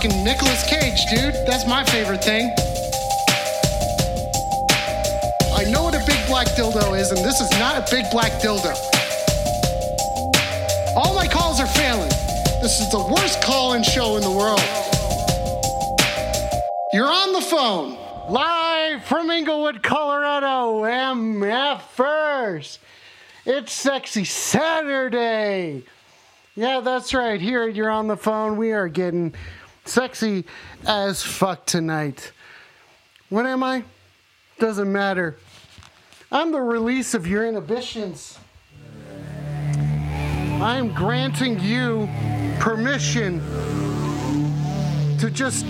Fucking Nicolas Cage, dude. That's my favorite thing. I know what a big black dildo is, and this is not a big black dildo. All my calls are failing. This is the worst call in show in the world. You're on the phone. Live from Englewood, Colorado, MF First. It's Sexy Saturday. Yeah, that's right. Here You're on the Phone, we are getting sexy as fuck tonight. What am I? Doesn't matter. I'm the release of your inhibitions. I'm granting you permission to just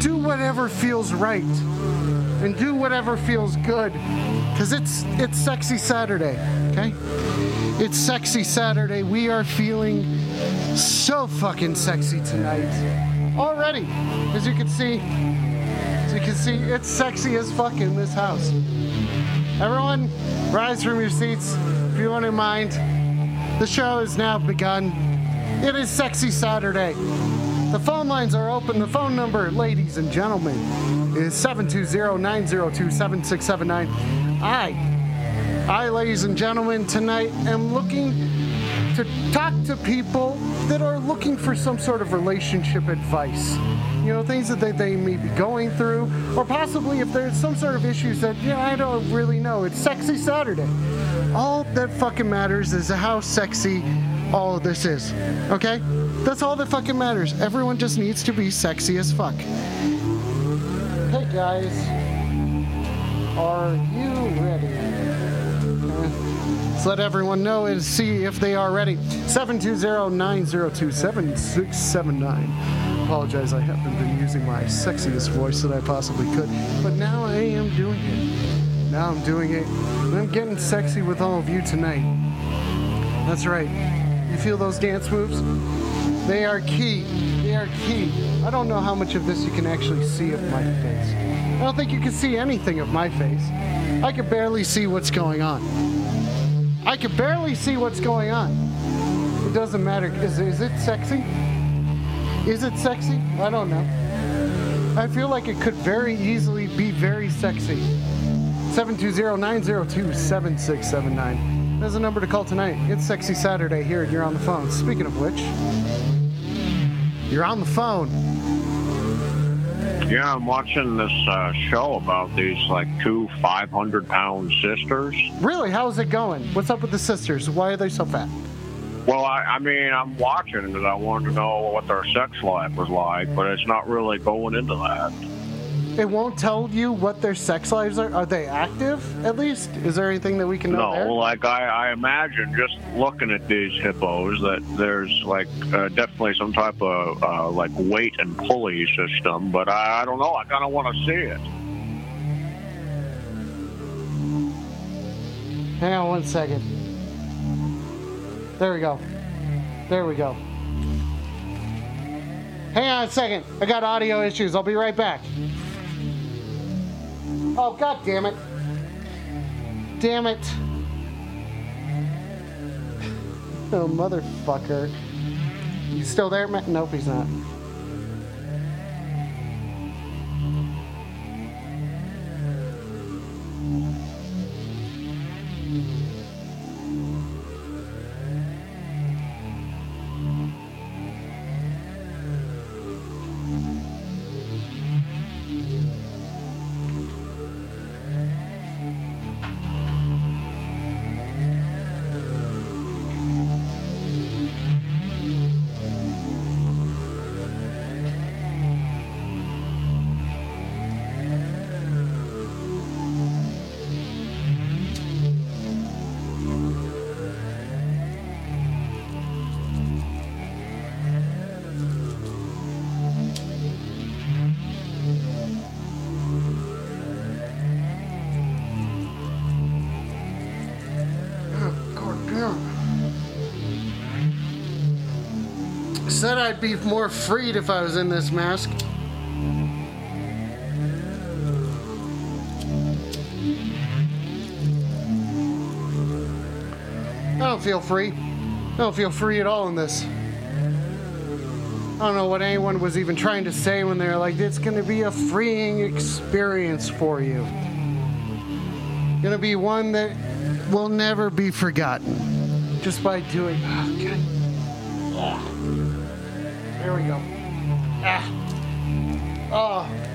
do whatever feels right and do whatever feels good because it's it's sexy saturday okay it's sexy saturday we are feeling so fucking sexy tonight already. As you can see as you can see it's sexy as fuck in this house. Everyone rise from your seats if you don't mind. The show has now begun. It is sexy saturday. The phone lines are open. The phone number, ladies and gentlemen, is 720-902-7679. I, I, ladies and gentlemen, tonight am looking to talk to people that are looking for some sort of relationship advice. You know, things that they, they may be going through, or possibly if there's some sort of issues that, yeah, I don't really know. It's Sexy Saturday. All that fucking matters is how sexy all this is. Okay? That's all that fucking matters. Everyone just needs to be sexy as fuck. Hey guys, are you ready? Let everyone know and see if they are ready. 720-902-7679. Apologize, I haven't been using my sexiest voice that I possibly could, but now I am doing it. Now I'm doing it. And I'm getting sexy with all of you tonight. That's right. You feel those dance moves? They are key. They are key. I don't know how much of this you can actually see of my face. I don't think you can see anything of my face. I can barely see what's going on. I can barely see what's going on. It doesn't matter. Is, is it sexy? Is it sexy? I don't know. I feel like it could very easily be very sexy. 720-902-7679. There's a number to call tonight. It's Sexy Saturday here at You're on the Phone. Speaking of which, you're on the phone. Yeah, I'm watching this uh, show about these like two 500 pound sisters. Really? How's it going? What's up with the sisters? Why are they so fat? Well, I, I mean, I'm watching because I wanted to know what their sex life was like, but it's not really going into that. It won't tell you what their sex lives are. Are they active, at least? Is there anything that we can know No, there? like I, I imagine just looking at these hippos that there's like uh, definitely some type of uh, like weight and pulley system, but I, I don't know. I kind of want to see it. Hang on one second. There we go. There we go. Hang on a second. I got audio issues. I'll be right back. Oh, god damn it. Damn it. Oh, motherfucker. You still there? Nope, he's not. I'd be more freed if I was in this mask. I don't feel free. I don't feel free at all in this. I don't know what anyone was even trying to say when they were like, it's to be a freeing experience for you. To be one that will never be forgotten just by doing. Oh, God. There we go. Ah. Oh.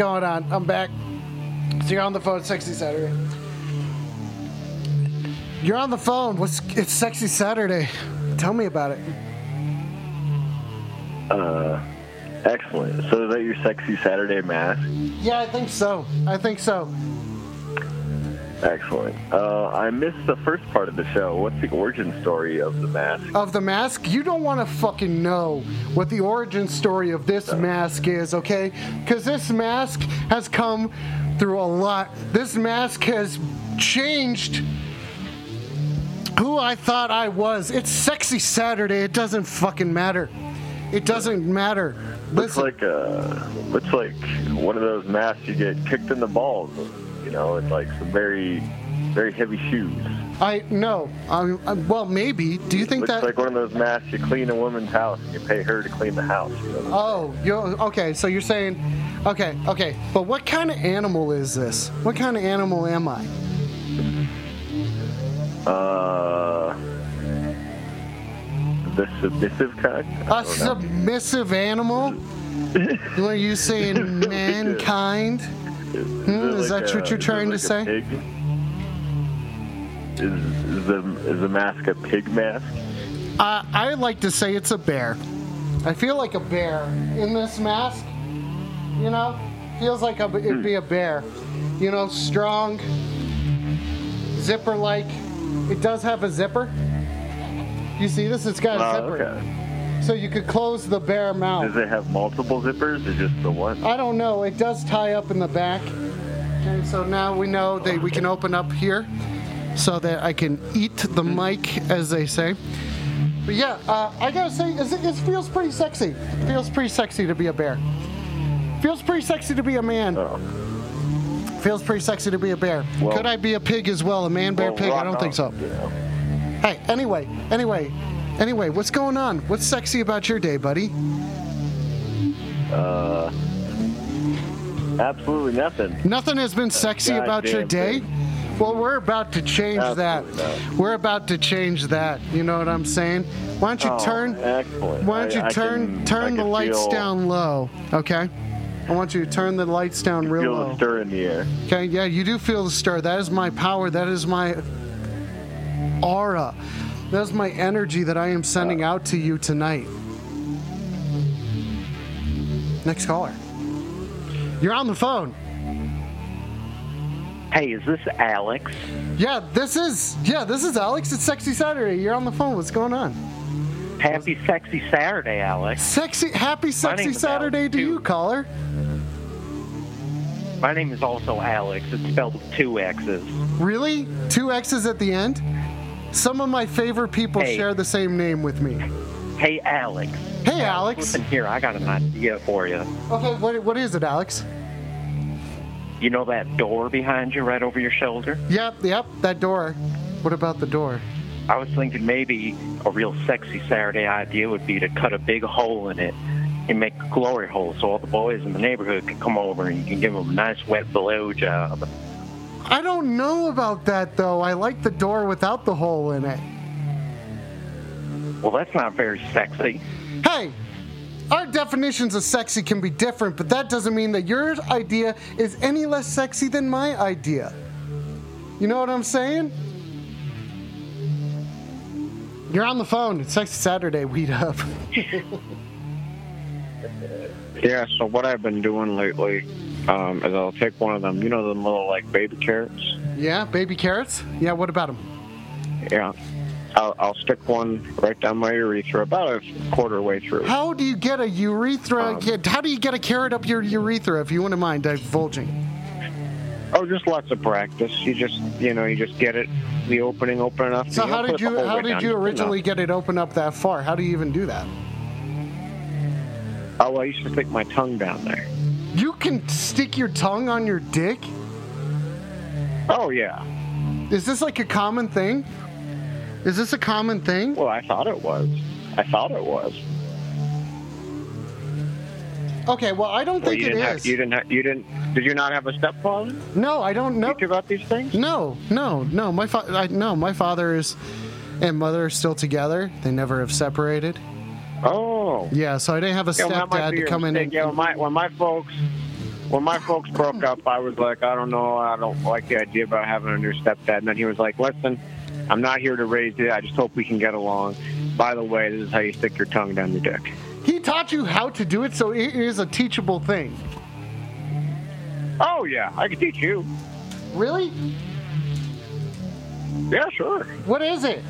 Going on? I'm back. So you're on the phone, Sexy Saturday. You're on the phone. What's it's Sexy Saturday? Tell me about it. Uh, excellent. So is that your sexy Saturday mask? Yeah, I think so. I think so. Excellent. Uh, I missed the first part of the show. What's the origin story of the mask? Of the mask, you don't want to fucking know what the origin story of this mask is, okay? Because this mask has come through a lot. This mask has changed who I thought I was. It's sexy Saturday. It doesn't fucking matter. It doesn't matter. Looks Listen, like uh, looks like one of those masks you get kicked in the balls. You know, it's like some very, very heavy shoes. I no. Uh, well, maybe. Do you think Looks that? like one of those masks you clean a woman's house and you pay her to clean the house. You know? Oh, you okay? So you're saying, okay, okay. But what kind of animal is this? What kind of animal am I? Uh, the submissive kind. A know. submissive animal? What are you saying, mankind? Is, Hmm, is like that what you're trying to like a say? pig? Is, is the is the mask a pig mask? Uh, I like to say it's a bear. I feel like a bear in this mask. You know, feels like a, it'd be a bear. You know, strong, zipper-like. It does have a zipper. You see this? It's got a Oh, zipper, okay. So you could close the bear mouth. Does it have multiple zippers or just the one? I don't know. It does tie up in the back. And so now we know that we can open up here so that I can eat the mic, as they say. But yeah, uh, I gotta say, it, it feels pretty sexy. It feels pretty sexy to be a bear. Feels pretty sexy to be a man. Oh. Feels pretty sexy to be a bear. Well- Could I be a pig as well? A man bear Well, pig? I don't think so. know. Hey, anyway, anyway, anyway, what's going on? What's sexy about your day, buddy? Uh, absolutely nothing. Nothing has been sexy about your day. Goddamn Well, we're about to change that. Absolutely We're about to change that. You know what I'm saying? Why don't you Oh, turn? excellent. Why don't you I- I turn can- turn the lights feel- down low? Okay. I want you to turn the lights down real Feel the low. stir in the air. Okay. Yeah, you do feel the stir. That is my power. That is my aura. That is my energy that I am sending out to you tonight. Next caller. You're on the phone. Hey, is this Alex? Yeah, this is yeah, this is Alex. It's Sexy Saturday. You're on the phone. What's going on? Happy Sexy Saturday, Alex. Sexy, happy Sexy Saturday Alex, to too. you, caller. My name is also Alex. It's spelled with two X's. Really? Two X's at the end? Some of my favorite people Hey. share the same name with me. Hey, Alex. Hey, Alex. Listen here, I got an idea for you. Okay, what, what is it, Alex? You know that door behind you right over your shoulder? Yep, yep, that door. What about the door? I was thinking maybe a real sexy Saturday idea would be to cut a big hole in it and make a glory hole so all the boys in the neighborhood can come over and you can give them a nice wet blowjob. I don't know about that though. I like the door without the hole in it. Well, that's not very sexy. Hey, our definitions of sexy can be different, but that doesn't mean that your idea is any less sexy than my idea. You know what I'm saying? You're on the phone. It's Sexy Saturday. Weed up. Yeah, so what I've been doing lately um, is I'll take one of them, you know, them little like baby carrots. yeah, baby carrots. Yeah, what about them? Yeah. I'll, I'll stick one right down my urethra about a quarter way through. How do you get a urethra? Um, how do you get a carrot up your urethra? If you wouldn't mind divulging. Oh, just lots of practice. You just, you know, you just get it, the opening open enough. So how did put it the you how did you originally get it open up that far? How do you even do that? Oh, well, I used to stick my tongue down there. You can stick your tongue on your dick? Oh, yeah. Is this like a common thing? Is this a common thing? Well, I thought it was. I thought it was. Okay, well I don't Well, think you it have. is. You didn't. Have, you didn't. Did you not have a stepfather? No, I don't know. Teach you about these things? No, no, no. My fa- I, no, my father is and mother are still together. They never have separated. Oh. Yeah, so I didn't have a Yeah, well, that might stepdad to come in and Yeah, when my when my folks when my folks broke up, I was like, I don't know, I don't like the idea about having a new stepdad. And then he was like, Listen, I'm not here to raise you. I just hope we can get along. By the way, this is how you stick your tongue down your dick. he taught you how to do it, so it is a teachable thing. Oh yeah, I can teach you. Really? Yeah, sure. What is it?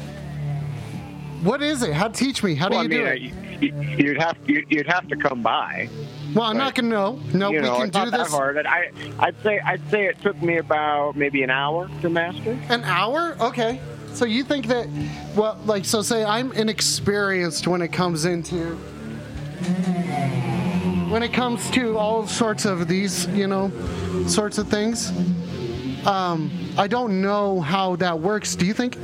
What is it? How teach me? How do well, you I do it? uh, you- you'd have you'd, have to come by. Well, I'm not gonna know. No, you we can do this. hard. I I'd say I'd say it took me about maybe an hour to master. An hour? Okay. So you think that, well, like, so say I'm inexperienced when it comes into, when it comes to all sorts of these, you know, sorts of things. Um, I don't know how that works. Do you think,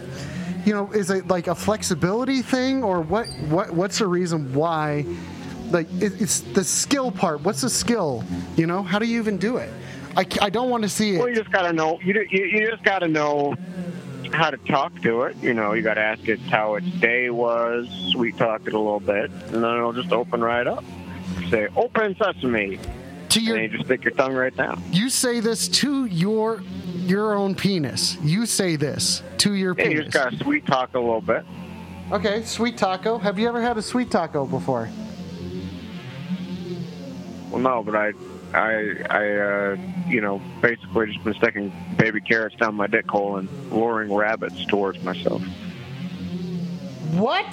you know, is it like a flexibility thing or what? What? What's the reason why? Like, it, it's the skill part. What's the skill? You know, how do you even do it? I, I don't want to see it. Well, you just gotta know. You you, you just gotta know how to talk to it. You know, you gotta ask it how its day was, sweet talk it a little bit, and then it'll just open right up. Say, "Open sesame," to and your then you just stick your tongue right down. You say this to your your own penis. You say this to your Yeah, you penis. just gotta sweet talk a little bit. okay, sweet taco. Have you ever had a sweet taco before? Well, no, but I, I, I, uh, you know, basically just been sticking baby carrots down my dick hole and luring rabbits towards myself. What?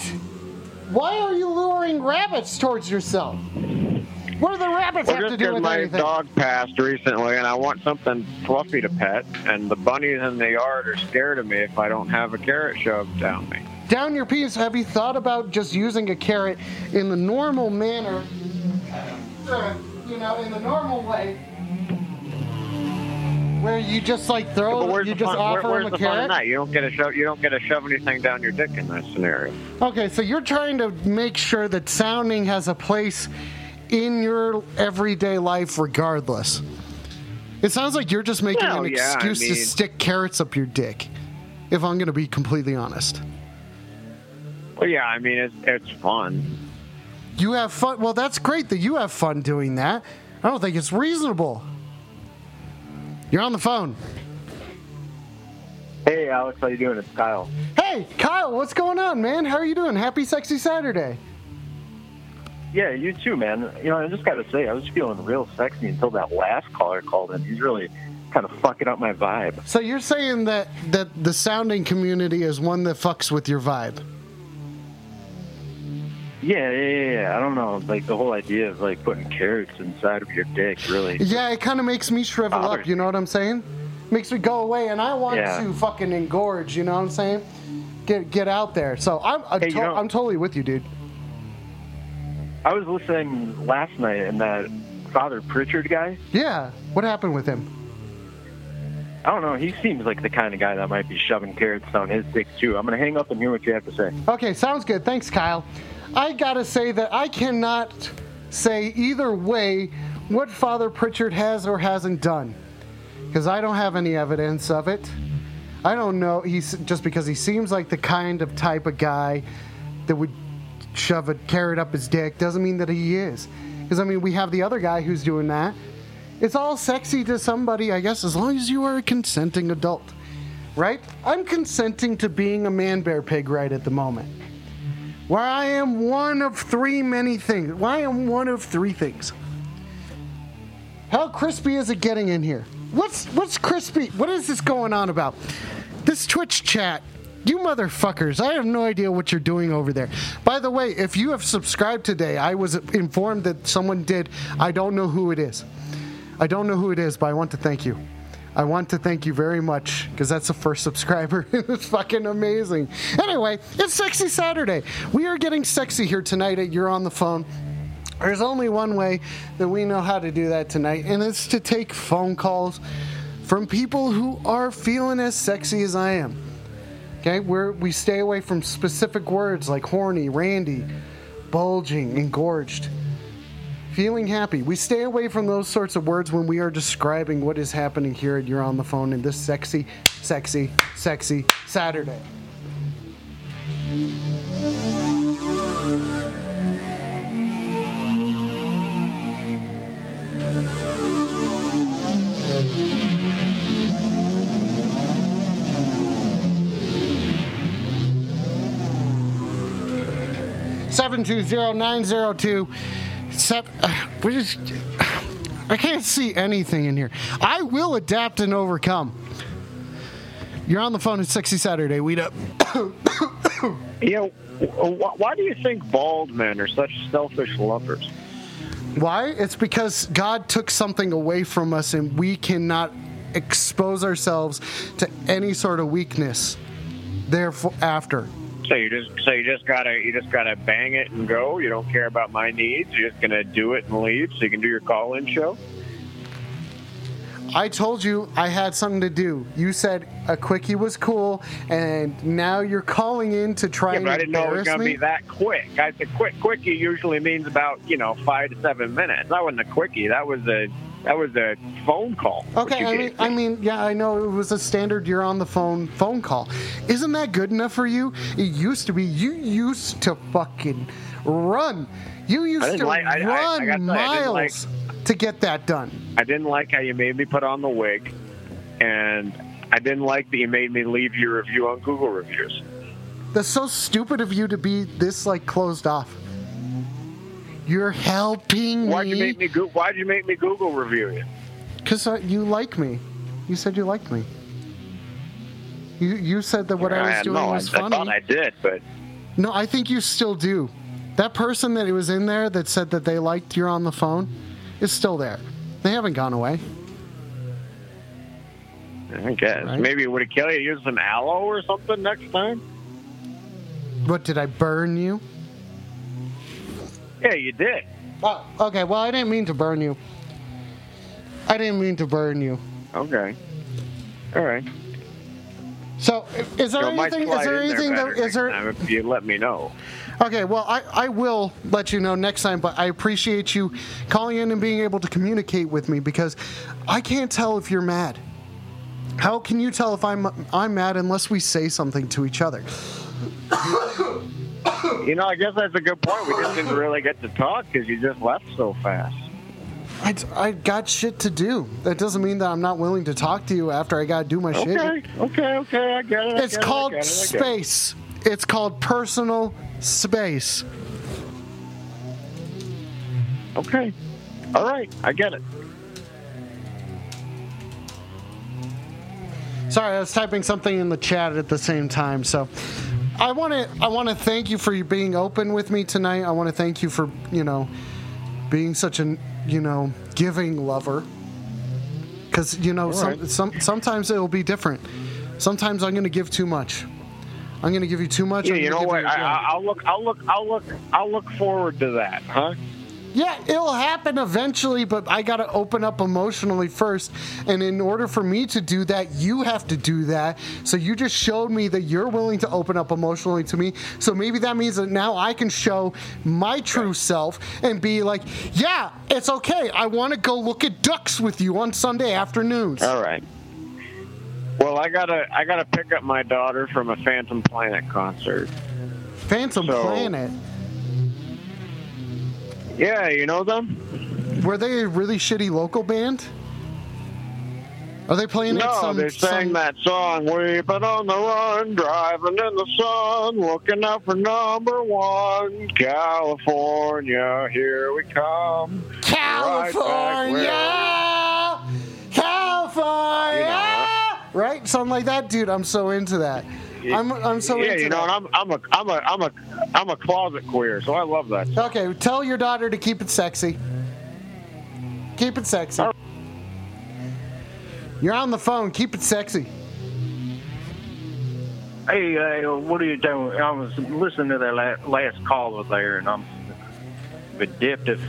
Why are you luring rabbits towards yourself? What do the rabbits Well, have to just do with my anything? dog passed recently, and I want something fluffy to pet, and the bunnies in the yard are scared of me if I don't have a carrot shoved down me. Down your piece. Have you thought about just using a carrot in the normal manner? uh, You know, in the normal way. Where you just like throw, where's you the just fun? offer where- them the a in carrot. You don't get to shove. You don't get to shove anything down your dick in that scenario. Okay, so you're trying to make sure that sounding has a place in your everyday life regardless. It sounds like you're just making Well, an yeah, I excuse to stick carrots up your dick, if I'm going to be completely honest. Well, yeah, I mean it's it's fun. You have fun. Well, that's great that you have fun doing that. I don't think it's reasonable. You're on the phone. Hey, Alex, how you doing? It's Kyle. Hey, Kyle, what's going on, man? How are you doing? Happy Sexy Saturday. Yeah, you too, man. You know, I just got to say, I was feeling real sexy until that last caller called in. He's really kind of fucking up my vibe. So you're saying that that the sounding community is one that fucks with your vibe? Yeah, yeah, yeah. I don't know. Like the whole idea of like putting carrots inside of your dick, really. Yeah, it kind of makes me shrivel up. You know what I'm saying? Makes me go away, and I want Yeah. to fucking engorge. You know what I'm saying? Get get out there. So I'm I'm, Hey, you know- I'm totally with you, dude. I was listening last night, and that Father Pritchard guy. Yeah. What happened with him? I don't know. He seems like the kind of guy that might be shoving carrots down his dick too. I'm gonna hang up and hear what you have to say. Okay, sounds good. Thanks, Kyle. I gotta say that I cannot say either way what Father Pritchard has or hasn't done because I don't have any evidence of it. I don't know. He's just because he seems like the kind of type of guy that would shove a carrot up his dick doesn't mean that he is. Because I mean, we have the other guy who's doing that. It's all sexy to somebody, I guess, as long as you are a consenting adult. right? I'm consenting to being a man bear pig right at the moment. Where I am one of three many things. Why am I am one of three things. How crispy is it getting in here? What's what's crispy? What is this going on about? This Twitch chat. You motherfuckers, I have no idea what you're doing over there. By the way, if you have subscribed today, I was informed that someone did. I don't know who it is. I don't know who it is, but I want to thank you. I want to thank you very much because that's the first subscriber. it's fucking amazing. Anyway, it's Sexy Saturday. We are getting sexy here tonight at You're on the Phone. There's only one way that we know how to do that tonight, and it's to take phone calls from people who are feeling as sexy as I am. Okay, We're, we stay away from specific words like horny, randy, bulging, engorged feeling happy. We stay away from those sorts of words when we are describing what is happening here at You're on the Phone in this sexy, sexy, sexy Saturday. Seven two zero nine zero two. Sep- uh, we just, I can't see anything in here. I will adapt and overcome. You're on the phone at Sexy Saturday. Weed up. You know, why do you think bald men are such selfish lovers? Why? It's because God took something away from us and we cannot expose ourselves to any sort of weakness. Therefore, after. So you just so you just gotta you just gotta bang it and go. You don't care about my needs. You're just gonna do it and leave so you can do your call-in show. I told you I had something to do. You said a quickie was cool, and now you're calling in to try Yeah, and but I didn't know it was gonna me. be that quick. I said quick quickie usually means about you know five to seven minutes. That wasn't a quickie. That was a that was a phone call. Okay, I mean, I mean, yeah, I know it was a standard you're on the phone phone call. Isn't that good enough for you? It used to be. You used to fucking run. You used to like- I- I- I run gotta say, I didn't like- miles to get that done. I didn't like how you made me put on the wig, and I didn't like that you made me leave your review on Google reviews. That's so stupid of you to be this like closed off. You're helping Why'd you me make me go- Why'd you make me Google review you? because uh, you like me. You said you liked me. You you said that what I was doing no, was I, funny. I thought I did, but No, I think you still do. That person that was in there that said that they liked you're on the phone is still there. They haven't gone away. I guess Right. maybe would it kill you to use some aloe or something next time? What did I burn you? Yeah, you did. Oh, okay. Well, I didn't mean to burn you. I didn't mean to burn you. Okay. All right. So, is there might anything? Is there in there anything that is there? if you let me know. Okay, well, I, I will let you know next time, but I appreciate you calling in and being able to communicate with me because I can't tell if you're mad. How can you tell if I'm I'm mad unless we say something to each other? You know, I guess that's a good point. We just didn't really get to talk because you just left so fast. I, I got shit to do. That doesn't mean that I'm not willing to talk to you after I gotta do my shit. Okay, okay, okay. I get it. I It's get called it, it. space. It's called personal space. Okay. All right, I get it. Sorry, I was typing something in the chat at the same time. So, I want to I want to thank you for being open with me tonight. I want to thank you for you know being such an you know giving lover. Because you know some, right. some sometimes it'll be different. Sometimes I'm going to give too much. I'm going to give you too much. Yeah, you know what? You- I, I'll look. I'll look. I'll look. I'll look forward to that, huh? Yeah, it'll happen eventually, but I got to open up emotionally first. And in order for me to do that, you have to do that. So you just showed me that you're willing to open up emotionally to me. So maybe that means that now I can show my true self and be like, yeah, it's okay. I want to go look at ducks with you on Sunday afternoons. All right. Well, I gotta. I gotta pick up my daughter from a Phantom Planet concert. Phantom so- Planet. Yeah, you know them. Were they a really shitty local band? Are they playing No, some, they sang some- that song, Weeping on the Run, Driving in the Sun, Looking out for number one, California, here we come. California, California, right? Something like that, dude. I'm so into that. I'm I'm so yeah, into you know, and I'm I'm a I'm a I'm a I'm a closet queer, so I love that. Okay, tell your daughter to keep it sexy. Keep it sexy. You're on the phone. Keep it sexy. Hey, uh, what are you doing? I was listening to that la- last caller there, and I'm but dipped if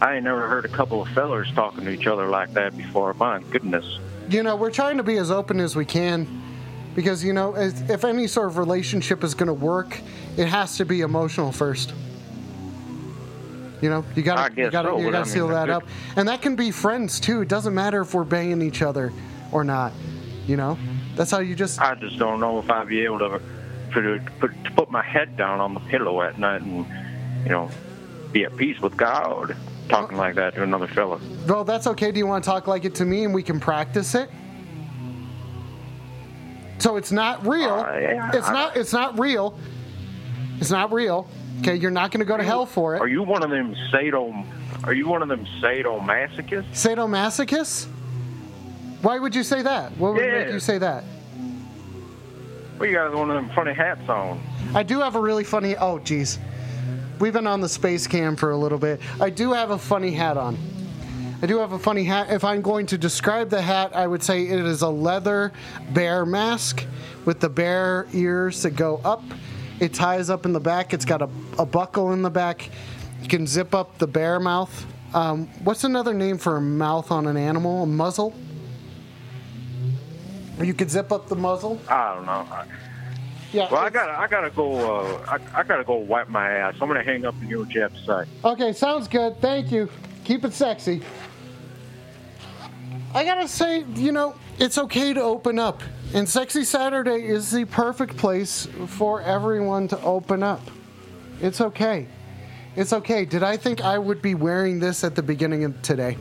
I ain't never heard a couple of fellers talking to each other like that before. My goodness. You know, we're trying to be as open as we can because, you know, if any sort of relationship is going to work, it has to be emotional first. You know, you gotta, you gotta, so, you gotta I mean, seal that up, and that can be friends too. It doesn't matter if we're banging each other or not. You know, that's how you just. I just don't know if I'd be able to put, put, to put my head down on the pillow at night and, you know, be at peace with God talking like that to another fella. Well, that's okay. Do you want to talk like it to me, and we can practice it? So it's not real. Uh, yeah, it's I- not. It's not real. It's not real. Okay, you're not going to go to hell for it. Are you one of them sado? Are you one of them sadomasochists? Sadomasochist? Why would you say that? What would make you say that? Well, you got one of them funny hats on. I do have a really funny. Oh, geez. We've been on the space cam for a little bit. I do have a funny hat on. I do have a funny hat. If I'm going to describe the hat, I would say it is a leather bear mask with the bear ears that go up. It ties up in the back. It's got a, a buckle in the back. You can zip up the bear mouth. Um, what's another name for a mouth on an animal? A muzzle? You could zip up the muzzle. I don't know. Yeah. Well, I gotta, I gotta go. Uh, I, I gotta go wipe my ass. I'm gonna hang up and hear what you have to say. Okay, sounds good. Thank you. Keep it sexy. I gotta say, you know, it's okay to open up. And Sexy Saturday is the perfect place for everyone to open up. It's okay. It's okay. Did I think I would be wearing this at the beginning of today?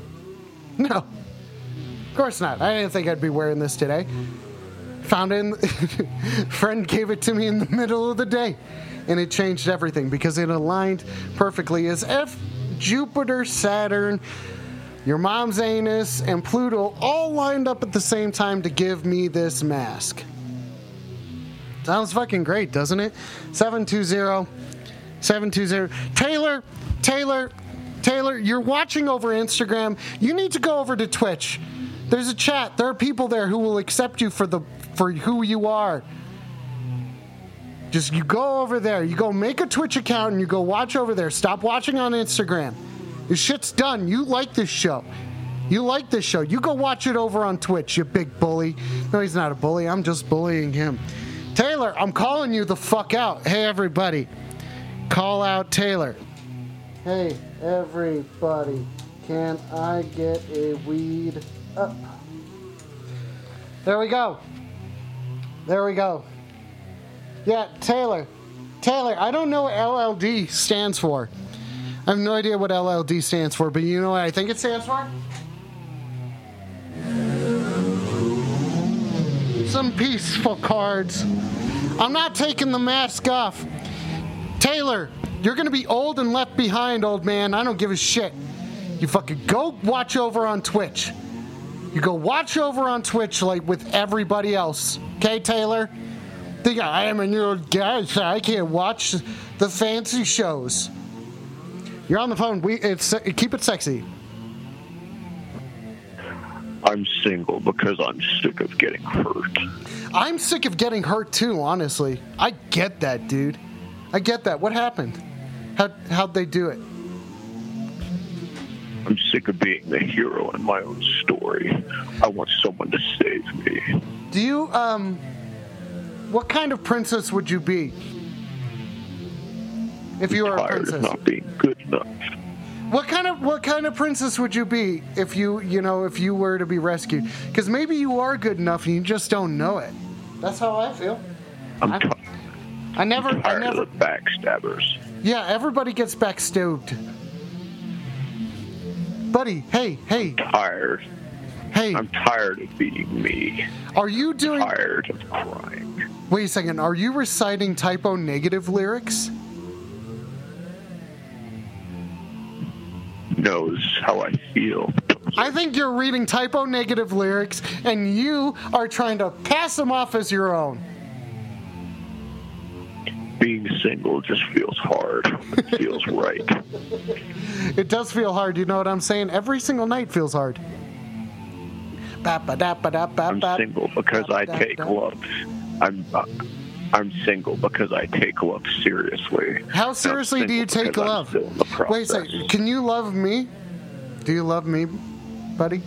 No. Of course not. I didn't think I'd be wearing this today. Found it in, friend gave it to me in the middle of the day. And it changed everything because it aligned perfectly as if Jupiter, Saturn, your mom's anus, and Pluto all lined up at the same time to give me this mask. Sounds fucking great, doesn't it? 720 720. Taylor, Taylor, Taylor, you're watching over Instagram. You need to go over to Twitch. There's a chat. There are people there who will accept you for the for who you are. Just you go over there. You go make a Twitch account and you go watch over there. Stop watching on Instagram. This shit's done. You like this show. You like this show. You go watch it over on Twitch, you big bully. No, he's not a bully. I'm just bullying him. Taylor, I'm calling you the fuck out. Hey, everybody. Call out Taylor. Hey, everybody. Can I get a weed up? There we go. There we go. Yeah, Taylor. Taylor, I don't know what LLD stands for. I have no idea what LLD stands for, but you know what I think it stands for? Some peaceful cards. I'm not taking the mask off. Taylor, you're gonna be old and left behind, old man. I don't give a shit. You fucking go watch over on Twitch. You go watch over on Twitch like with everybody else. Okay, Taylor? Think I am a new guy, so I can't watch the fancy shows. You're on the phone. We it's keep it sexy. I'm single because I'm sick of getting hurt. I'm sick of getting hurt too, honestly. I get that, dude. I get that. What happened? How how'd they do it? I'm sick of being the hero in my own story. I want someone to save me. Do you um what kind of princess would you be? If you were a princess. not being good enough. What kind of what kind of princess would you be if you you know if you were to be rescued? Because maybe you are good enough and you just don't know it. That's how I feel. I'm I- I never I tired never of the backstabbers. Yeah, everybody gets backstabbed. Buddy, hey, hey, Tired. Hey, I'm tired of being me. are you doing? Tired of crying. Wait a second. Are you reciting Type O Negative lyrics? Knows how I feel. I think you're reading Type O Negative lyrics, and you are trying to pass them off as your own. Being single just feels hard. It feels right. It does feel hard. You know what I'm saying? Every single night feels hard. I'm single because I take love. I'm uh, I'm single because I take love seriously. How seriously do you take love? still in the Wait a second. Can you love me? Do you love me, buddy?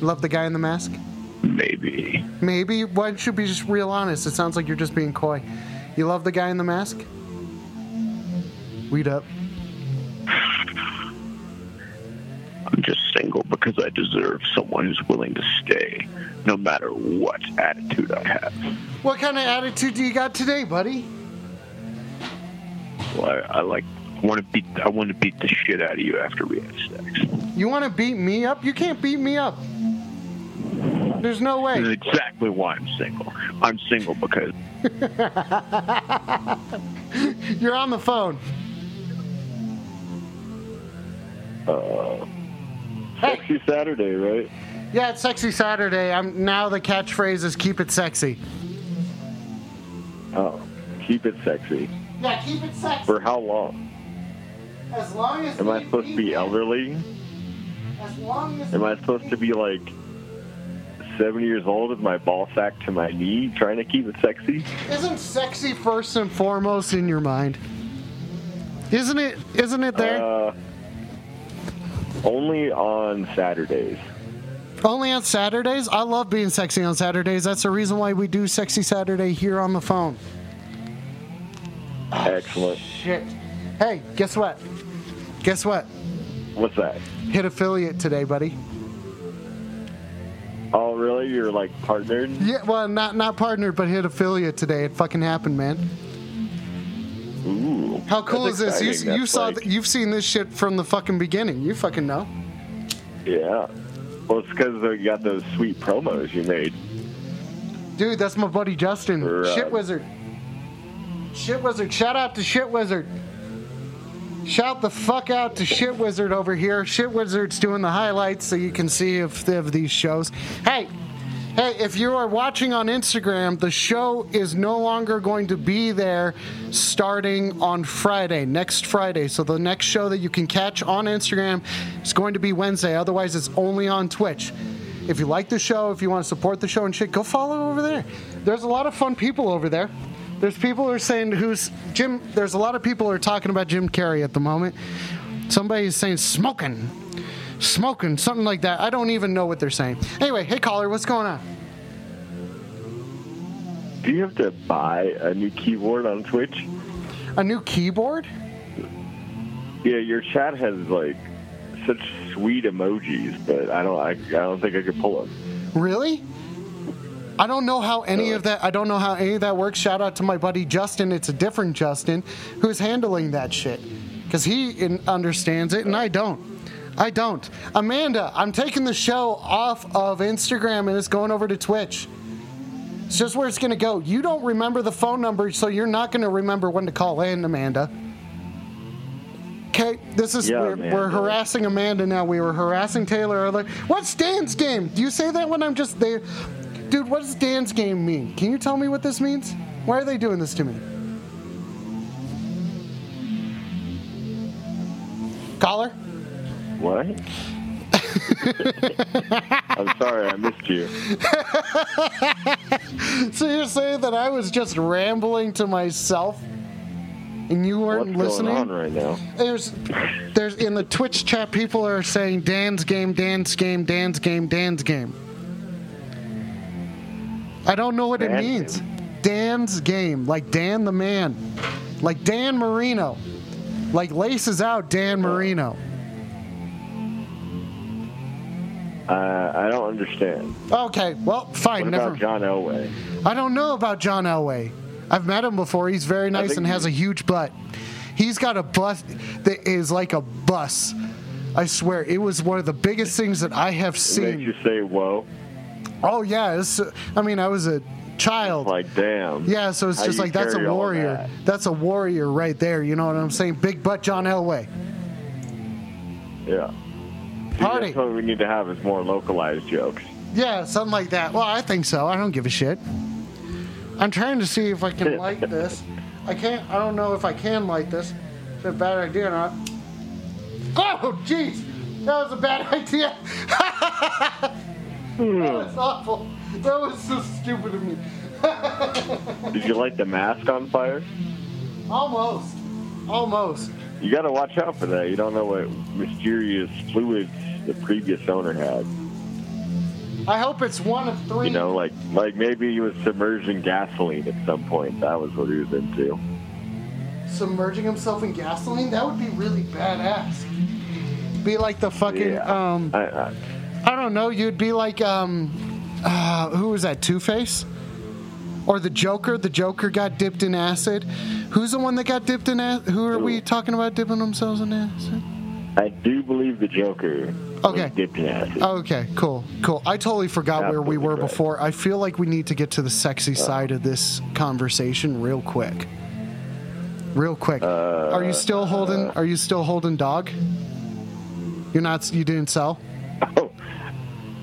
Love the guy in the mask? Maybe. Maybe. Why don't you be just real honest? It sounds like you're just being coy. You love the guy in the mask? Weed up. I'm just single because I deserve someone who's willing to stay, no matter what attitude I have. What kind of attitude do you got today, buddy? Well, I, I like I want to beat I want to beat the shit out of you after we have sex. You want to beat me up? You can't beat me up. There's no This is way. exactly why I'm single. I'm single because You're on the phone. Uh. Sexy Saturday, right? Yeah, it's sexy Saturday. I'm now the catchphrase is keep it sexy. Oh, keep it sexy. Yeah, keep it sexy. For how long? As long as Am I supposed to be elderly? As long as Am I supposed to be like seven years old with my ball sack to my knee, trying to keep it sexy? Isn't sexy first and foremost in your mind? Isn't it? Isn't it there? Uh, only on Saturdays. Only on Saturdays? I love being sexy on Saturdays. That's the reason why we do Sexy Saturday here on the phone. Excellent. Shit. Hey, guess what? Guess what? What's that? Hit affiliate today, buddy. Oh, really? You're like partnered? Yeah, well, not not partnered, but hit affiliate today. It fucking happened, man. Ooh. How cool is this? You, you saw like- that you've seen this shit from the fucking beginning. You fucking know. Yeah. Well, it's because you got those sweet promos you made. Dude, that's my buddy Justin. Right. Uh, Shit Wizard. Shit Wizard. Shout out to Shit Wizard. Shout the fuck out to Shit Wizard over here. Shit Wizard's doing the highlights so you can see if they have these shows. Hey, hey, if you are watching on Instagram, the show is no longer going to be there starting on Friday, next Friday. So the next show that you can catch on Instagram is going to be Wednesday. Otherwise, it's only on Twitch. If you like the show, if you want to support the show and shit, go follow over there. There's a lot of fun people over there. There's people who are saying who's Jim. There's a lot of people who are talking about Jim Carrey at the moment. Somebody's saying smoking, smoking, something like that. I don't even know what they're saying. Anyway, hey caller, what's going on? Do you have to buy a new keyboard on Twitch? A new keyboard? Yeah, your chat has like such sweet emojis, but I don't. I, I don't think I could pull them. Really? I don't know how any uh, of that. I don't know how any of that works. Shout out to my buddy Justin. It's a different Justin who's handling that shit because he understands it and I don't. I don't. Amanda, I'm taking the show off of Instagram and it's going over to Twitch. It's just where it's going to go. You don't remember the phone number, so you're not going to remember when to call in, Amanda. Okay, this is Yeah, we're, we're harassing Amanda now. We were harassing Taylor earlier. What's Dan's game? Do you say that when I'm just there? Dude, what does Dan's game mean? Can you tell me what this means? Why are they doing this to me? Caller? What? I'm sorry, I missed you. So you're saying that I was just rambling to myself and you weren't What's listening? going on right now? There's, there's in the Twitch chat, people are saying Dan's game, Dan's game, Dan's game, Dan's game. I don't know what it means. Dan's game, like Dan the man, like Dan Marino, like laces out Dan oh. Marino. Uh, I don't understand. Okay, well, fine, What never. about John Elway? I don't know about John Elway. I've met him before. He's very nice and has a huge butt. He's got a butt that is like a bus I swear, it was one of the biggest things that I have makes seen. you say, "Whoa!" Oh yeah, it's, I mean, I was a child. Like, damn. Yeah, so it's How just like that's a warrior. that? That's a warrior right there. You know what I'm saying? Big butt John Elway. Yeah. Party. That's what we need to have is more localized jokes. Yeah, something like that. Well, I think so. I don't give a shit. I'm trying to see if I can light this. I can't. I don't know if I can light this. Is that a bad idea or not? Oh, jeez, that was a bad idea. Hmm. that was awful. That was so stupid of me. Did you light the mask on fire? Almost. Almost. You got to watch out for that. You don't know what mysterious fluids the previous owner had. I hope it's one of three. You know, like like maybe he was submerging gasoline at some point. That was what he was into. submerging himself in gasoline. That would be really badass. Be like the fucking Yeah. um. I, I, I don't know. You'd be like um, uh, who was that? Two Face, or the Joker? The Joker got dipped in acid. Who's the one that got dipped in acid? Who are we talking about dipping themselves in acid? I do believe the Joker Okay. dipped in acid. Okay, cool, cool. I totally forgot where we were right. before. I feel like we need to get to the sexy uh. side of this conversation real quick. Real quick. are you still uh, holding? Uh. Are you still holding dog? You're not. You didn't sell. Oh.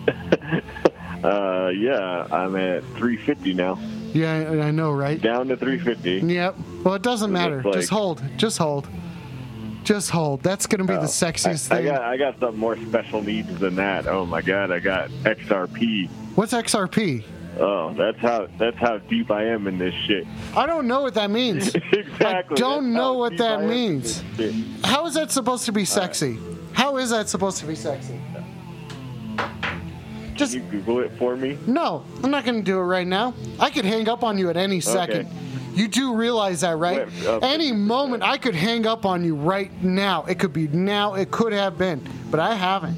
uh, yeah, I'm at 350 now. Yeah, I I know, right? Down to 350. Yep. Well, it doesn't It matter. looks Just hold. Just hold. Just hold. That's gonna be the sexiest Oh, I, I thing. got I got some more special needs than that. Oh my god, I got XRP. What's XRP? Oh, that's how that's how deep I am in this shit. I don't know what that means. exactly. I don't that's know what that I means. How is that supposed to be sexy? How is that supposed to be sexy? Just Can you Google it for me? no. I'm not gonna do it right now. I could hang up on you at any second. You do realize that, right? Uh, Any moment I could hang up on you right now. It could be now. It could have been, but I haven't.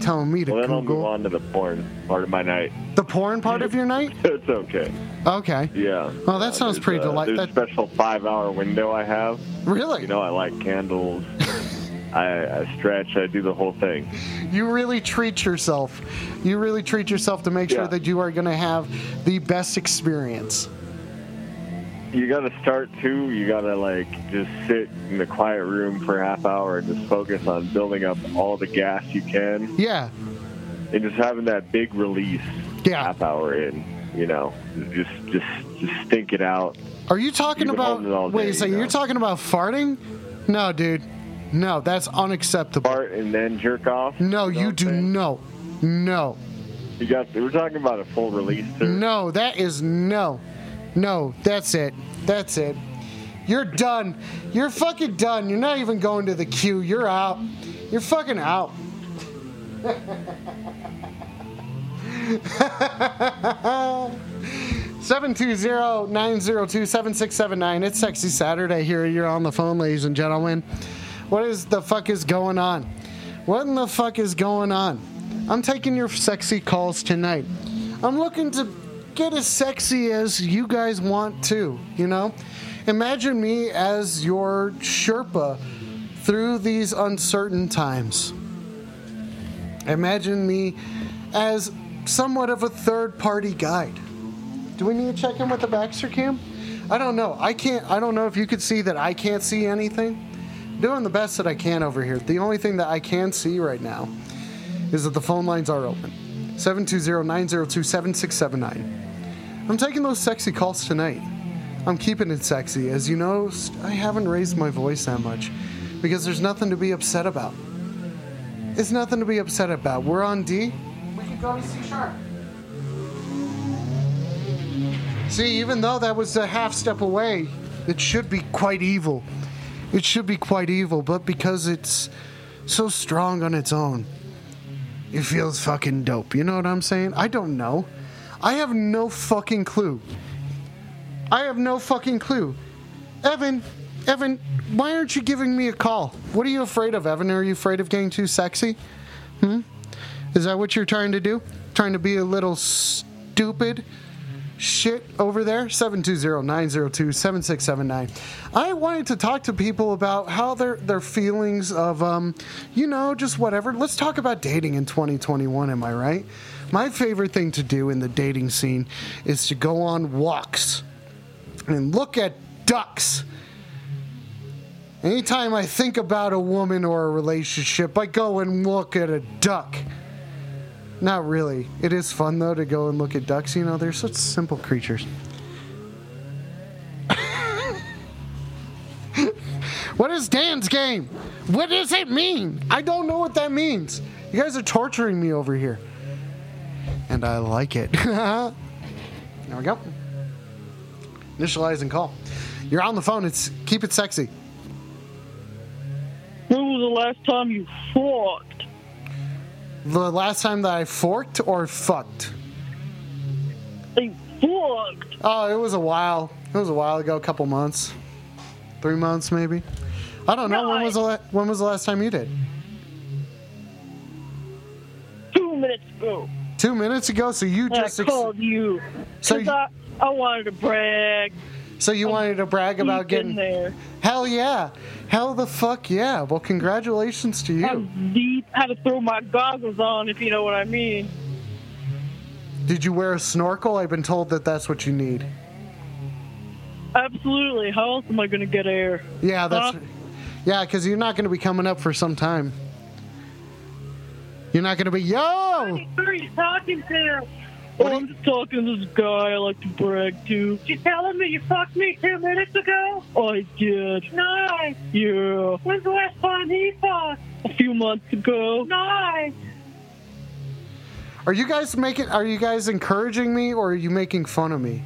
Telling me to Uh, Well, then I'll move on to the porn part of my night. the porn part of your night. it's okay. Okay. Yeah. Well, that sounds pretty delightful. deli- There's a special five-hour window I have. Really? You know, I like candles. I, I stretch. I do the whole thing. You really treat yourself. You really treat yourself to make sure Yeah. that you are going to have the best experience. You got to start too. You got to like just sit in the quiet room for a half hour and just focus on building up all the gas you can, Yeah. and just having that big release Yeah. half hour in. You know, just just just stink it out. Are you talking about? all wait day, a second. you You're talking about farting? No, dude. No, that's unacceptable. Fart and then jerk off. No, know you do no, no, You got. We're talking about a full release. Sir. no. That is no, no. That's it. That's it. You're done. You're fucking done. You're not even going to the queue. You're out. You're fucking out. Seven two zero nine zero two seven six seven nine. It's sexy Saturday here. You're on the phone, ladies and gentlemen. What is the fuck is going on? What in the fuck is going on? I'm taking your sexy calls tonight. I'm looking to get as sexy as you guys want to, you know? Imagine me as your Sherpa through these uncertain times. Imagine me as somewhat of a third party guide. Do we need to check in with the Baxter cam? I don't know. I can't. I don't know if you could see that I can't see anything. Doing the best that I can over here. The only thing that I can see right now is that the phone lines are open. 720-902-7679. I'm taking those sexy calls tonight. I'm keeping it sexy. As you know, I haven't raised my voice that much because there's nothing to be upset about. It's nothing to be upset about. We're on D. We can go to C sharp. See, even though that was a half step away, it should be quite evil. It should be quite evil, but because it's so strong on its own, it feels fucking dope. You know what I'm saying? I don't know. I have no fucking clue. I have no fucking clue. Evan, Evan, why aren't you giving me a call? What are you afraid of, Evan? Are you afraid of getting too sexy? Hmm? Is that what you're trying to do? Trying to be a little stupid? Shit over there. 720-902-7679 i wanted to talk to people about how their their feelings of um you know just whatever. Let's talk about dating in 2021 am i right? My favorite thing to do in the dating scene is to go on walks and look at ducks. Anytime i think about a woman or a relationship i go and look at a duck not really. It is fun though to go and look at ducks. You know, they're such simple creatures. what is Dan's game? What does it mean? I don't know what that means. You guys are torturing me over here. And I like it. there we go. Initialize and call. You're on the phone. It's keep it sexy. When was the last time you fucked? The last time that I forked or fucked? They fucked. Oh, it was a while. It was a while ago, a couple months, three months maybe. I don't know. When was the la- when was the last time you did? Two minutes ago. Two minutes ago. So you And I just ex- called you. So you- I, I wanted to brag. so you wanted to brag about getting there. hell yeah, hell the fuck yeah. Well, congratulations to I you. deep. Had to throw my goggles on, if you know what I mean. Did you wear a snorkel? I've been told that that's what you need. Absolutely. How else am I gonna get air? Yeah, that's Huh? yeah, because you're not going to be coming up for some time. You're not going to be yo. Who are you talking to? Oh, I'm just talking to this guy I like to brag to. You telling me you fucked me two minutes ago? I did. Nice. Yeah. When's the last time he fucked? A few months ago. Nice. Are you guys making? Are you guys encouraging me or are you making fun of me?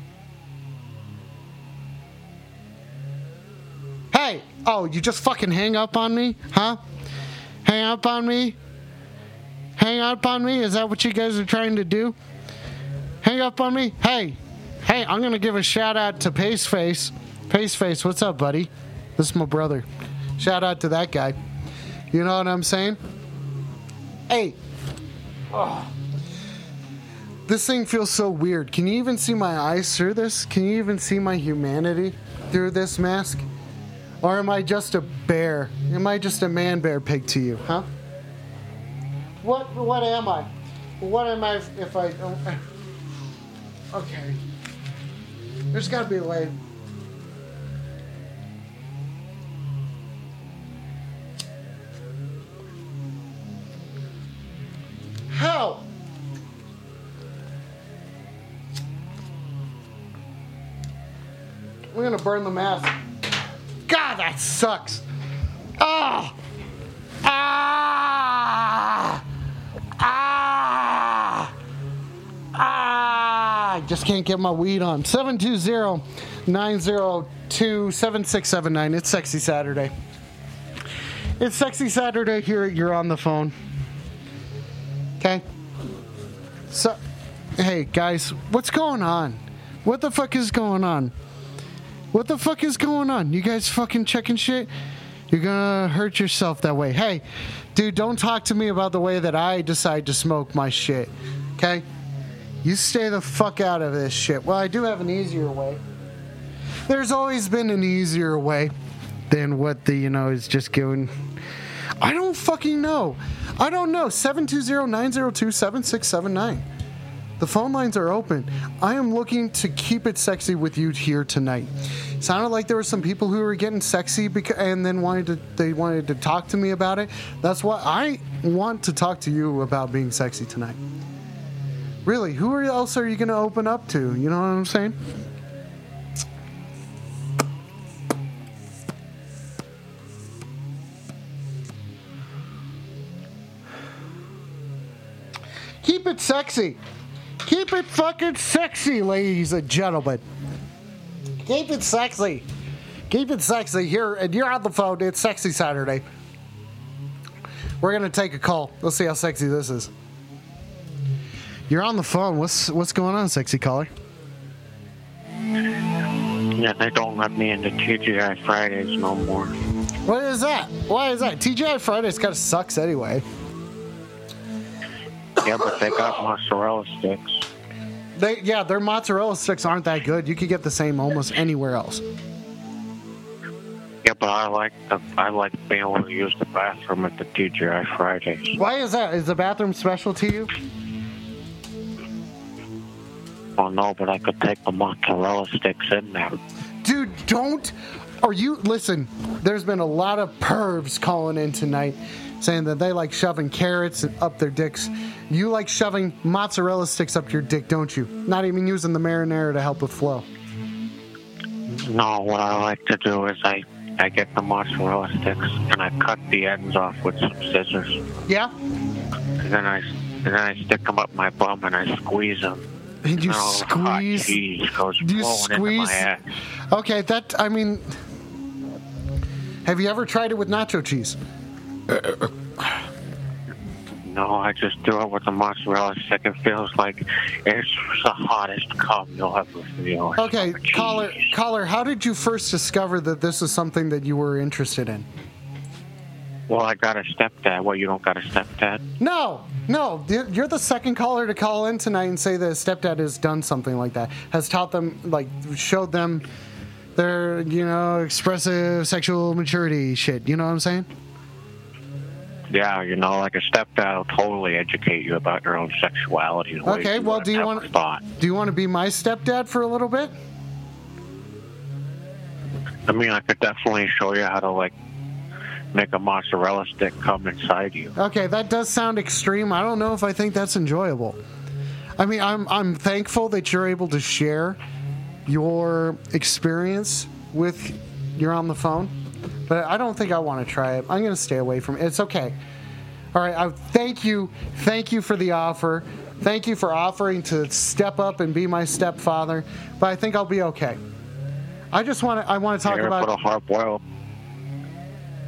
Hey! Oh, you just fucking hang up on me, huh? Hang up on me? Hang up on me? Is that what you guys are trying to do? Hang up on me? Hey, hey! I'm gonna give a shout out to Paceface. Paceface, what's up, buddy? This is my brother. Shout out to that guy. You know what I'm saying? Hey, Oh. this thing feels so weird. Can you even see my eyes through this? Can you even see my humanity through this mask? Or am I just a bear? Am I just a man bear pig to you, huh? What what am I? What am I if- I Okay. There's gotta be a way. How? We're gonna burn the mask. God, that sucks. Ah! Ah! Ah! Ah! I just can't get my weed on. 720-902-7679. It's Sexy Saturday. It's Sexy Saturday here You're on the Phone. Okay? So, hey, guys, what's going on? What the fuck is going on? What the fuck is going on? You guys fucking checking shit? You're gonna hurt yourself that way. Hey, dude, don't talk to me about the way that I decide to smoke my shit. Okay? You stay the fuck out of this shit. Well, I do have an easier way. There's always been an easier way than what the, you know, is just going. I don't fucking know. I don't know. 720 902 7679. The phone lines are open. I am looking to keep it sexy with you here tonight. Sounded like there were some people who were getting sexy beca- and then wanted to they wanted to talk to me about it. That's why I want to talk to you about being sexy tonight. Really, who else are you going to open up to? You know what I'm saying? Keep it sexy. Keep it fucking sexy, ladies and gentlemen. Keep it sexy. Keep it sexy here, and you're on the phone. It's Sexy Saturday. We're gonna take a call. Let's see how sexy this is. You're on the phone. What's what's going on, sexy caller? Yeah, they don't let me into TGI Fridays no more. What is that? Why is that? TGI Fridays kind of sucks anyway. Yeah, but they got mozzarella sticks. They yeah, their mozzarella sticks aren't that good. You could get the same almost anywhere else. Yeah, but I like the I like being able to use the bathroom at the TGI Fridays. Why is that? Is the bathroom special to you? Oh know, but I could take the mozzarella sticks in there. Dude, don't. Are you listen? There's been a lot of pervs calling in tonight, saying that they like shoving carrots up their dicks. You like shoving mozzarella sticks up your dick, don't you? Not even using the marinara to help it flow. No, what I like to do is I I get the mozzarella sticks and I cut the ends off with some scissors. Yeah. And then I and then I stick them up my bum and I squeeze them. And you and all the hot squeeze. you squeeze? Okay, that I mean, have you ever tried it with nacho cheese? No, I just do it with the mozzarella stick. It feels like it's the hottest cum you'll ever feel. Okay, caller, caller, how did you first discover that this is something that you were interested in? Well, I got a stepdad. Well, you don't got a stepdad? No, no, you're the second caller to call in tonight and say that stepdad has done something like that, has taught them, like, showed them their, you know, expressive sexual maturity shit. You know what I'm saying? Yeah, you know, like a stepdad will totally educate you about your own sexuality. Okay, well, do you want- Thought. Do you want to be my stepdad for a little bit? I mean, I could definitely show you how to like make a mozzarella stick come inside you. Okay, that does sound extreme. I don't know if I think that's enjoyable. I mean, I'm I'm thankful that you're able to share your experience with you're on the phone, but I don't think I want to try it. I'm going to stay away from it. It's okay. All right, I thank you. Thank you for the offer. Thank you for offering to step up and be my stepfather, but I think I'll be okay. I just want to I want to talk about put a hard boiled?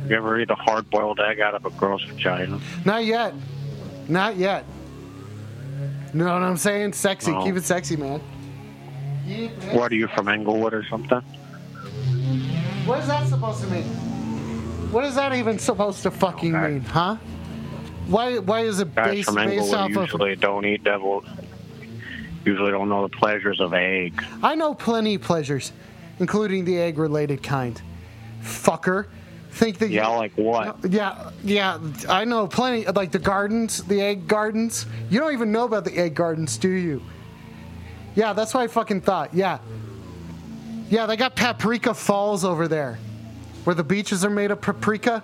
You ever eat a hard boiled egg out of a girl's vagina? Not yet. Not yet. You Know what I'm saying? Sexy. No. Keep it sexy, man. What are you from Englewood or something? What is that supposed to mean? What is that even supposed to fucking Okay. mean, huh? Why why is it Guys based, from based off Englewood of usually don't eat devil. Usually don't know the pleasures of egg. I know plenty of pleasures, including the egg related kind. Fucker. Think that Yeah, you like what? Yeah, yeah, I know plenty like the gardens, the egg gardens. You don't even know about the egg gardens, do you? Yeah, that's what I fucking thought. Yeah. Yeah, they got Paprika Falls over there. Where the beaches are made of paprika.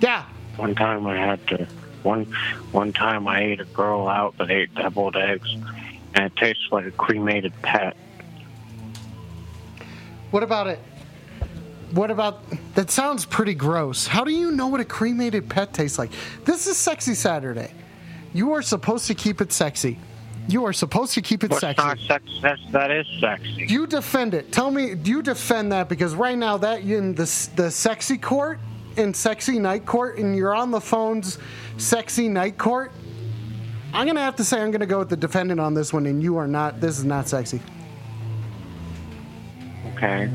Yeah. One time I had to. One one time I ate a girl out that ate deviled eggs, and it tastes like a cremated pet. What about it? What about that sounds pretty gross. How do you know what a cremated pet tastes like? This is sexy Saturday. You are supposed to keep it sexy. You are supposed to keep it it's sexy. not sex. That's, that is sexy. You defend it. Tell me, do you defend that? Because right now, that in the the sexy court, in sexy night court, and you're on the phones, sexy night court. I'm gonna have to say I'm gonna go with the defendant on this one, and you are not. This is not sexy. Okay.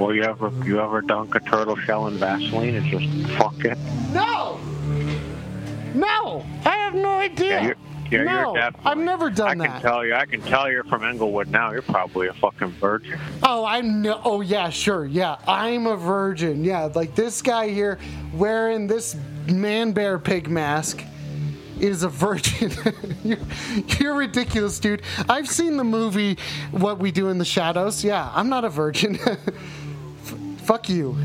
Well, you ever you ever dunk a turtle shell in Vaseline and just fuck it? No, no, I have no idea. Yeah, you're, yeah, no. I've never done that. I can tell you. I can tell you're from Englewood now. You're probably a fucking virgin. Oh, I know. Oh, yeah, sure. Yeah, I'm a virgin. Yeah, like this guy here wearing this man bear pig mask is a virgin. you're, you're ridiculous, dude. I've seen the movie What We Do in the Shadows. Yeah, I'm not a virgin. Fuck you.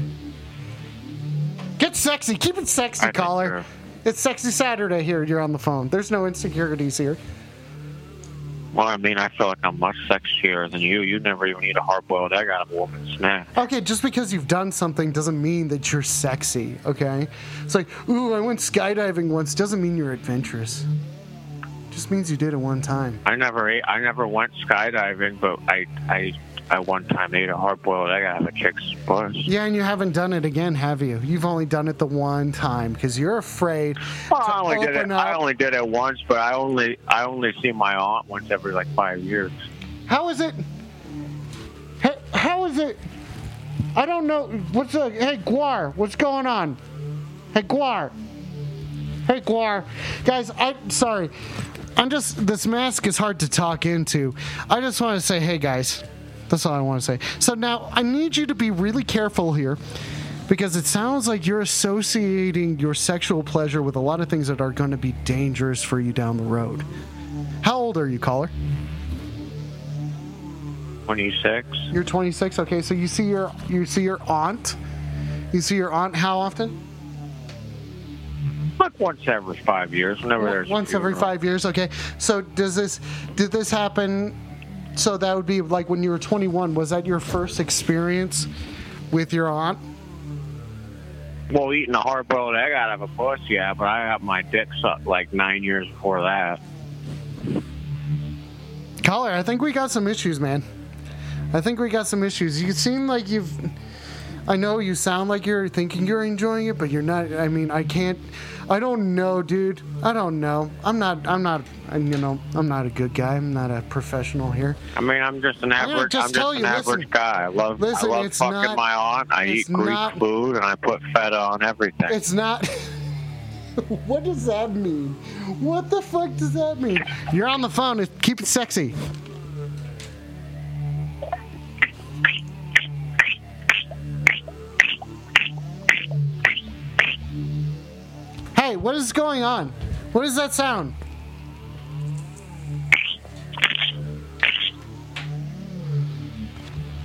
Get sexy. Keep it sexy, I caller. It's sexy Saturday here. You're on the phone. There's no insecurities here. Well, I mean, I feel like I'm much sexier than you. You never even eat a hard-boiled egg out of a woman's snack. Okay, just because you've done something doesn't mean that you're sexy, okay? It's like, ooh, I went skydiving once doesn't mean you're adventurous. Just means you did it one time. I never ate. I never went skydiving, but I, I, I one time They ate a hard-boiled egg out of a chick's butt. Yeah, and you haven't done it again, have you? You've only done it the one time because you're afraid Well, I only did it. open I only did it once, but I only, I only see my aunt once every like five years. How is it? Hey, how is it? I don't know. What's the? Hey, Guar, what's going on? Hey, Guar. Hey, Guar. Guys, I'm sorry. I'm just this mask is hard to talk into. I just want to say, hey guys, that's all I want to say. So now I need you to be really careful here. Because it sounds like you're associating your sexual pleasure with a lot of things that are going to be dangerous for you down the road. How old are you, caller? 26. You're 26. Okay, so you see your you see your aunt. You see your aunt how often? Like once every five years, whenever Once every five years. Okay. So does this did this happen? So that would be like when you were 21. Was that your first experience with your aunt? Well, eating a hard-boiled egg out of a puss, yeah, but I got my dick sucked like nine years before that. Caller, I think we got some issues, man. I think we got some issues. You seem like you've. I know you sound like you're thinking you're enjoying it, but you're not. I mean, I can't. I don't know, dude. I don't know. I'm not. I'm not. You know, I'm not a good guy. I'm not a professional here. I mean, I'm just an average. just I'm just an you, average listen. guy. I love. Listen, I love fucking not- my aunt. I eat Greek not- food, and I put feta on everything. It's not. what does that mean? What the fuck does that mean? You're on the phone. Keep it sexy. What is going on? What is that sound?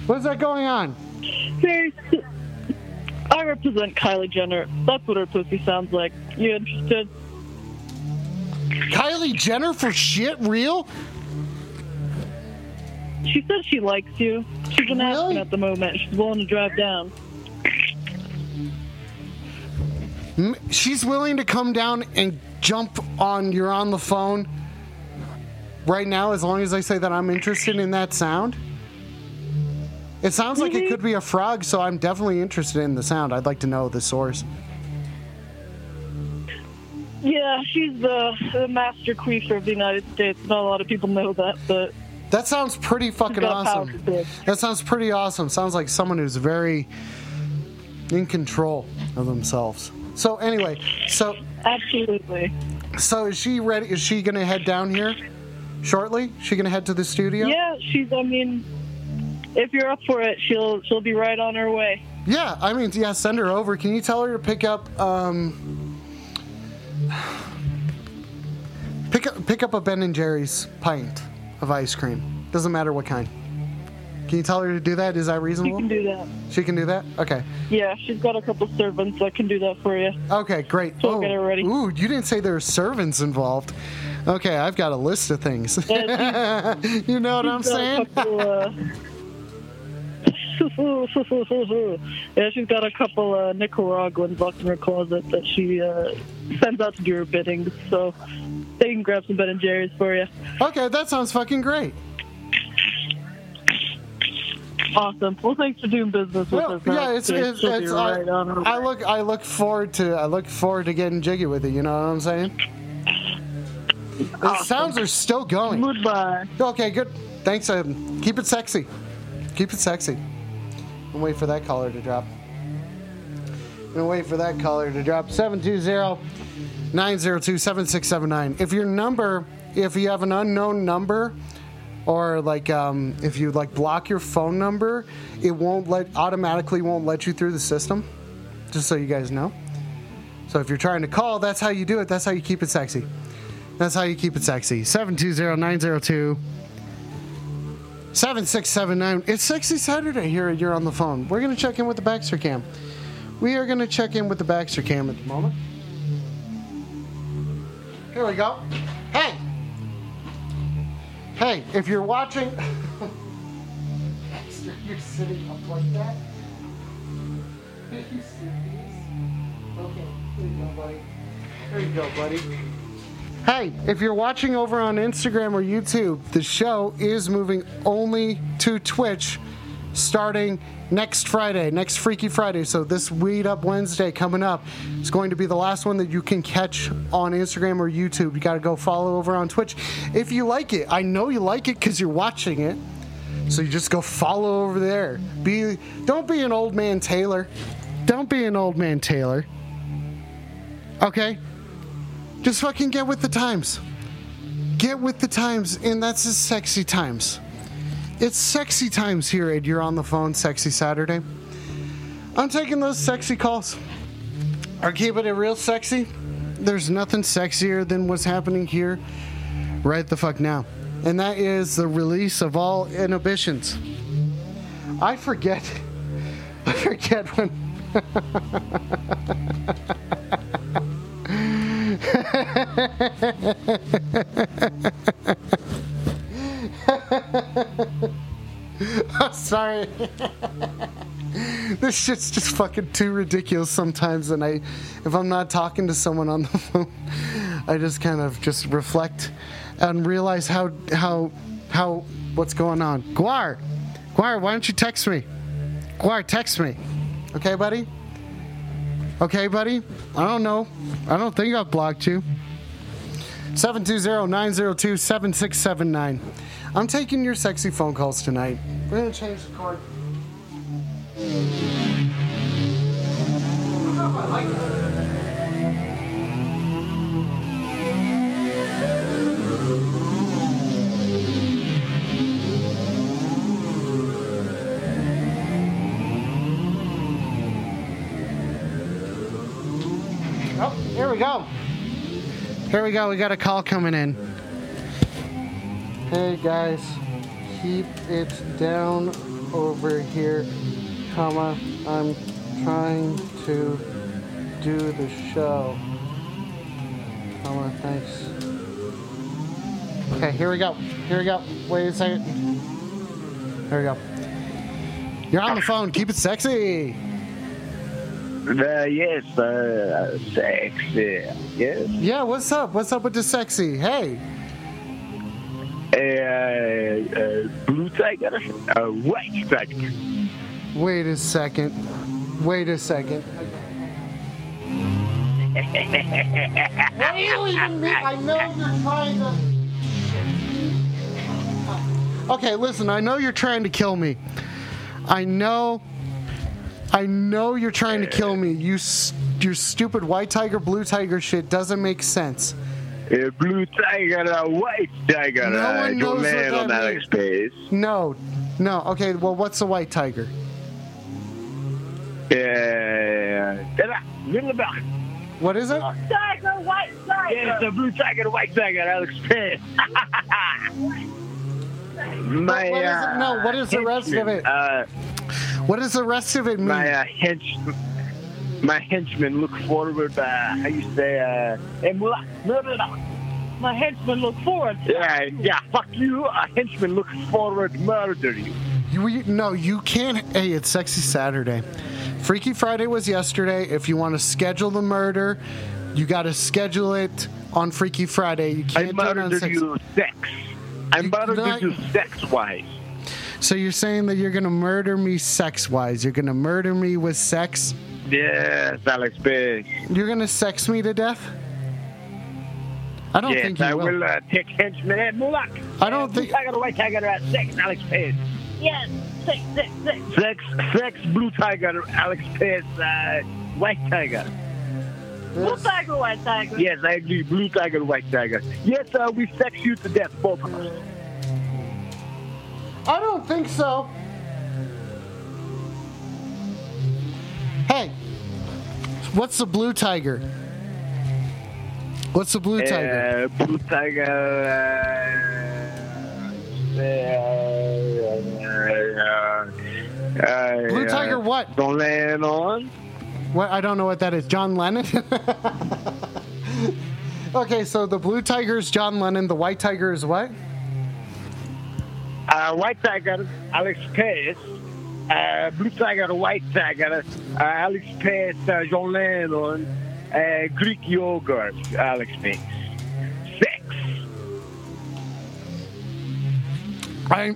What is that going on? I represent Kylie Jenner. That's what her pussy sounds like. You interested? Kylie Jenner for shit real? She said she likes you. She's an Really? Aspen at the moment. She's willing to drive down. She's willing to come down and jump on you're on the phone right now as long as I say that I'm interested in that sound. It sounds like it mm-hmm. could be a frog, so I'm definitely interested in the sound. I'd like to know the source. Yeah, she's the, the master queefer of the United States. Not a lot of people know that, but That sounds pretty fucking awesome. That sounds pretty awesome. Sounds like someone who's very in control of themselves. So anyway, so absolutely. so is she ready? Is she gonna head down here shortly? She gonna head to the studio? Yeah, she's. I mean, if you're up for it, she'll she'll be right on her way. Yeah, I mean, yeah, send her over. Can you tell her to pick up, um, pick up, pick up a Ben and Jerry's pint of ice cream. Doesn't matter what kind. Can you tell her to do that? Is that reasonable? She can do that. She can do that. Okay. Yeah, she's got a couple servants that can do that for you. Okay, great. So we'll get her ready. Ooh, you didn't say there were servants involved. Okay, I've got a list of things. You know what I'm She's got a saying? couple, uh, yeah, she's got a couple uh, Nicaraguans locked in her closet that she uh, sends out to do her bidding. So they can grab some Ben and Jerry's for you. Okay, that sounds fucking great. Awesome. Well, thanks for doing business with us. yeah, it's, She'll- it's, it's right I, I look I look forward to I look forward to getting jiggy with it. You know what I'm saying? The sounds are still going. Goodbye. Okay, good. Thanks. Um, keep it sexy. Keep it sexy. And wait for that caller to drop. And wait for that caller to drop. 720-902-7679. If your number, if you have an unknown number, or like um, if you like block your phone number, it won't let automatically won't let you through the system. Just so you guys know. So if you're trying to call, that's how you do it. That's how you keep it sexy. That's how you keep it sexy. 720-902 7679. It's Sexy Saturday here at You're on the Phone. We're going to check in with the Baxter Cam. We are going to check in with the Baxter Cam at the moment. Here we go. Hey! Hey, if you're watching. You're sitting up like that? Are you serious? Okay, here you go, buddy. There you go, buddy. Hey, if you're watching over on Instagram or YouTube, the show is moving only to Twitch starting next Friday, next Freaky Friday. So this Weed Up Wednesday coming up is going to be the last one that you can catch on Instagram or YouTube. You got to go follow over on Twitch if you like it. I know you like it because you're watching it. So you just go follow over there. Be don't be an old man Taylor. Don't be an old man Taylor. Okay? Just fucking get with the times. get with the times, and that's the sexy times. It's sexy times here at You're on the Phone, Sexy Saturday. I'm taking those sexy calls. Are keeping it real sexy. There's nothing sexier than what's happening here right the fuck now. And that is the release of all inhibitions. I forget. I forget when. Sorry. this shit's just fucking too ridiculous sometimes and I if I'm not talking to someone on the phone, I just kind of just reflect and realize how how how what's going on. Guar. Guar, why don't you text me? Guar, text me. Okay, buddy? Okay, buddy? I don't know. I don't think I've blocked you. 720-902-7679. I'm taking your sexy phone calls tonight. We're gonna change the chord. Oh, here we go. Here we go. We got a call coming in. Hey guys, keep it down over here, comma. I'm trying to do the show. Comma, thanks. Okay, here we go. Here we go. Wait a second. Here we go. You're on the phone. Keep it sexy. Uh, yes, uh, sexy. Yes. Yeah, what's up? What's up with the sexy? Hey. A uh, uh, blue tiger, a white tiger. Wait a second. Wait a second. what do you even mean? I know you're trying to. Okay, listen, I know you're trying to kill me. I know. I know you're trying to kill me. You, your stupid white tiger, blue tiger shit doesn't make sense. A blue tiger, a white tiger. No uh, one knows what that on Alex means. Space. No, no. Okay, well, what's a white tiger? Uh, What is it? Tiger, white tiger. Yes, the blue tiger, the white tiger, Alex Space. My, What is it? No, what is the rest of it? Uh, What does the rest of it mean? my uh, hench, my henchmen look forward. Uh, how you say? Uh, hey, Mullah, no, no, no. My henchmen look forward. Yeah, yeah. Fuck you. A henchman looks forward to murder you. You, we, no, you can't. Hey, it's Sexy Saturday. Freaky Friday was yesterday. If you want to schedule the murder, you got to schedule it on Freaky Friday. You I can't do it on murdered Sexy. you sex. I You murdered not- you sex wise. So you're saying that you're gonna murder me sex-wise? You're gonna murder me with sex? Yes, Alex Space. You're gonna sex me to death? I don't yes, think you I will. will uh, take henchmen at Mulak. I don't think. Tiger, white tiger, uh, sex, Alex Space. Yes, six, six, six. Sex, sex, Sex, blue tiger, Alex Space, uh, white tiger. Blue tiger, white tiger. Yes, I agree. Blue tiger, white tiger. Yes, uh, we sex you to death, both of us. I don't think so. Hey, what's the blue tiger? What's the blue tiger? Uh, blue tiger. Uh, uh, uh, Blue tiger what? Don't land on. What? I don't know what that is. John Lennon. okay, so the blue tiger is John Lennon. The white tiger is what? Uh, white tiger, Alex Pace. Uh, blue tiger, white tiger, uh, Alex Pace, uh, John Lennon, uh, Greek yogurt, Alex Pace. Sex. I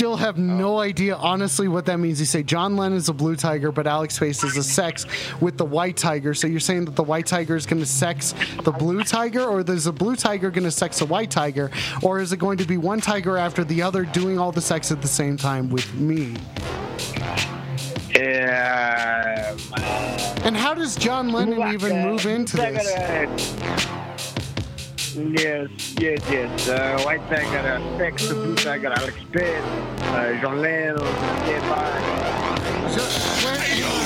still have no idea, honestly, what that means. You say John Lennon is a blue tiger, but Alex Face is a sex with the white tiger. So you're saying that the white tiger is going to sex the blue tiger, or is the blue tiger going to sex a white tiger, or is it going to be one tiger after the other doing all the sex at the same time with me? Uh, And how does John Lennon even move into this? Yes, yes, yes. Uh, White Tiger, uh, Sex, Blue Tiger, Alex Pitt, uh, John Lennon, Dead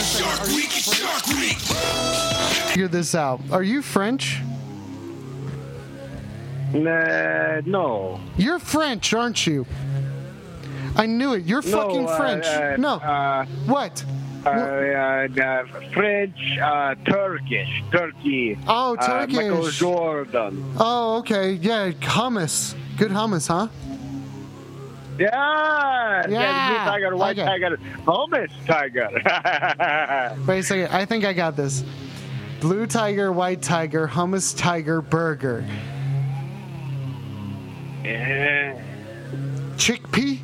Shark Week, Shark Week. Figure this out. Are you French? Uh, no. You're French, aren't you? I knew it. You're fucking no, uh, French. uh, no. Uh, what? Uh, uh, French, uh, Turkish, Turkey. Oh, Uh, Michael Jordan. Oh, okay. Yeah, hummus. Good hummus, huh? Yeah. Yeah, Blue Tiger, White okay. Tiger, Homeless Tiger. Wait a second. I think I got this. Blue tiger, white tiger, hummus tiger, burger. yeah. Chickpea?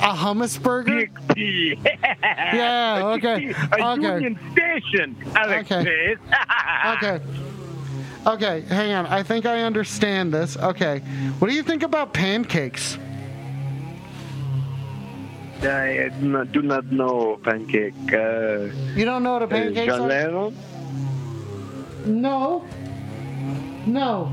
A hummus burger? Chickpea. Yeah, A okay, A okay. Union Station, Alex Okay. Okay. Okay, hang on. I think I understand this. Okay. What do you think about pancakes? I do not, know pancake. Uh, You don't know what a uh, pancake John? Lennon? No. No.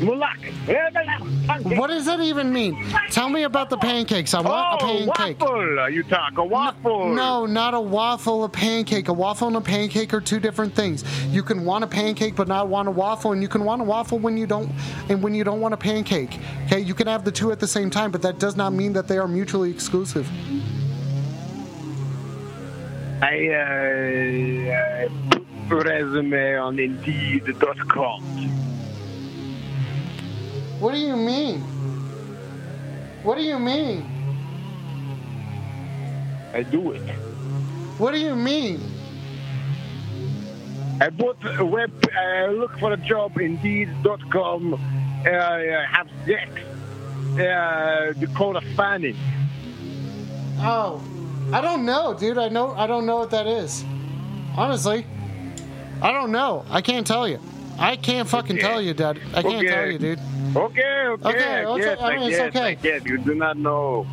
What does that even mean? Tell me about the pancakes. I want a Oh, pancake. waffle. You talk a waffle. No, not a waffle, a pancake. A waffle and a pancake are two different things. You can want a pancake but not want a waffle, and you can want a waffle when you don't and when you don't want a pancake. Okay, you can have the two at the same time, but that does not mean that they are mutually exclusive. I uh, uh, put resume on Indeed.com. What do you mean? What do you mean? I do it. What do you mean? I bought a web. I look for a job. Indeed.com. Uh, have sex. Uh, Dakota Fanning. Oh, I don't know, dude. I know. I don't know what that is. Honestly, I don't know. I can't tell you. I can't fucking Okay. tell you, Dad. I can't Okay. tell you, dude. Okay, okay, Okay, I okay, I mean, it's guess, okay. Guess. You do not know.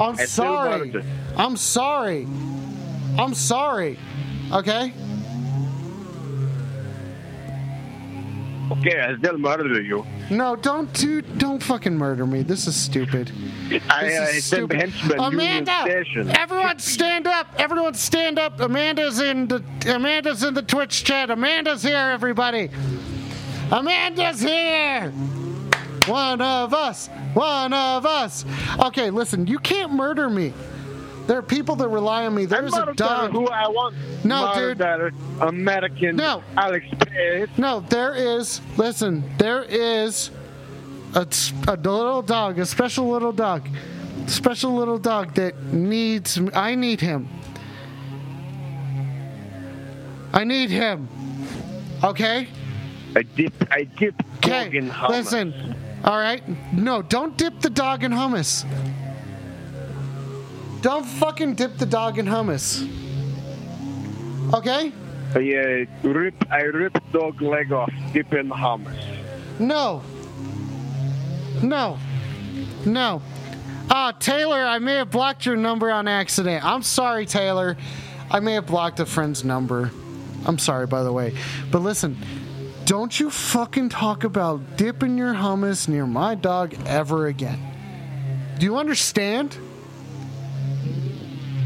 I'm I sorry. I'm sorry. I'm sorry. Okay? Okay, I still murder you. No, don't do don't fucking murder me. This is stupid. I, This I is sent stupid. henchman Amanda, everyone stand up. Everyone stand up. Amanda's in the Amanda's in the Twitch chat. Amanda's here, everybody. Amanda's here. One of us. One of us. Okay, listen, you can't murder me. There are people that rely on me. There's a dog. who I want. No, dude. American. No. Alex. No, there is. Listen, there is a, a little dog, a special little dog, special little dog that needs. I need him. I need him. Okay. I dip. I dip Okay. Listen. All right. No, don't dip the dog in hummus. Don't fucking dip the dog in hummus. Okay. I uh, rip. I rip dog leg off. Dip in hummus. No. No. No. Ah, Taylor, I may have blocked your number on accident. I'm sorry, Taylor. I may have blocked a friend's number. I'm sorry, by the way. But listen, don't you fucking talk about dipping your hummus near my dog ever again. Do you understand?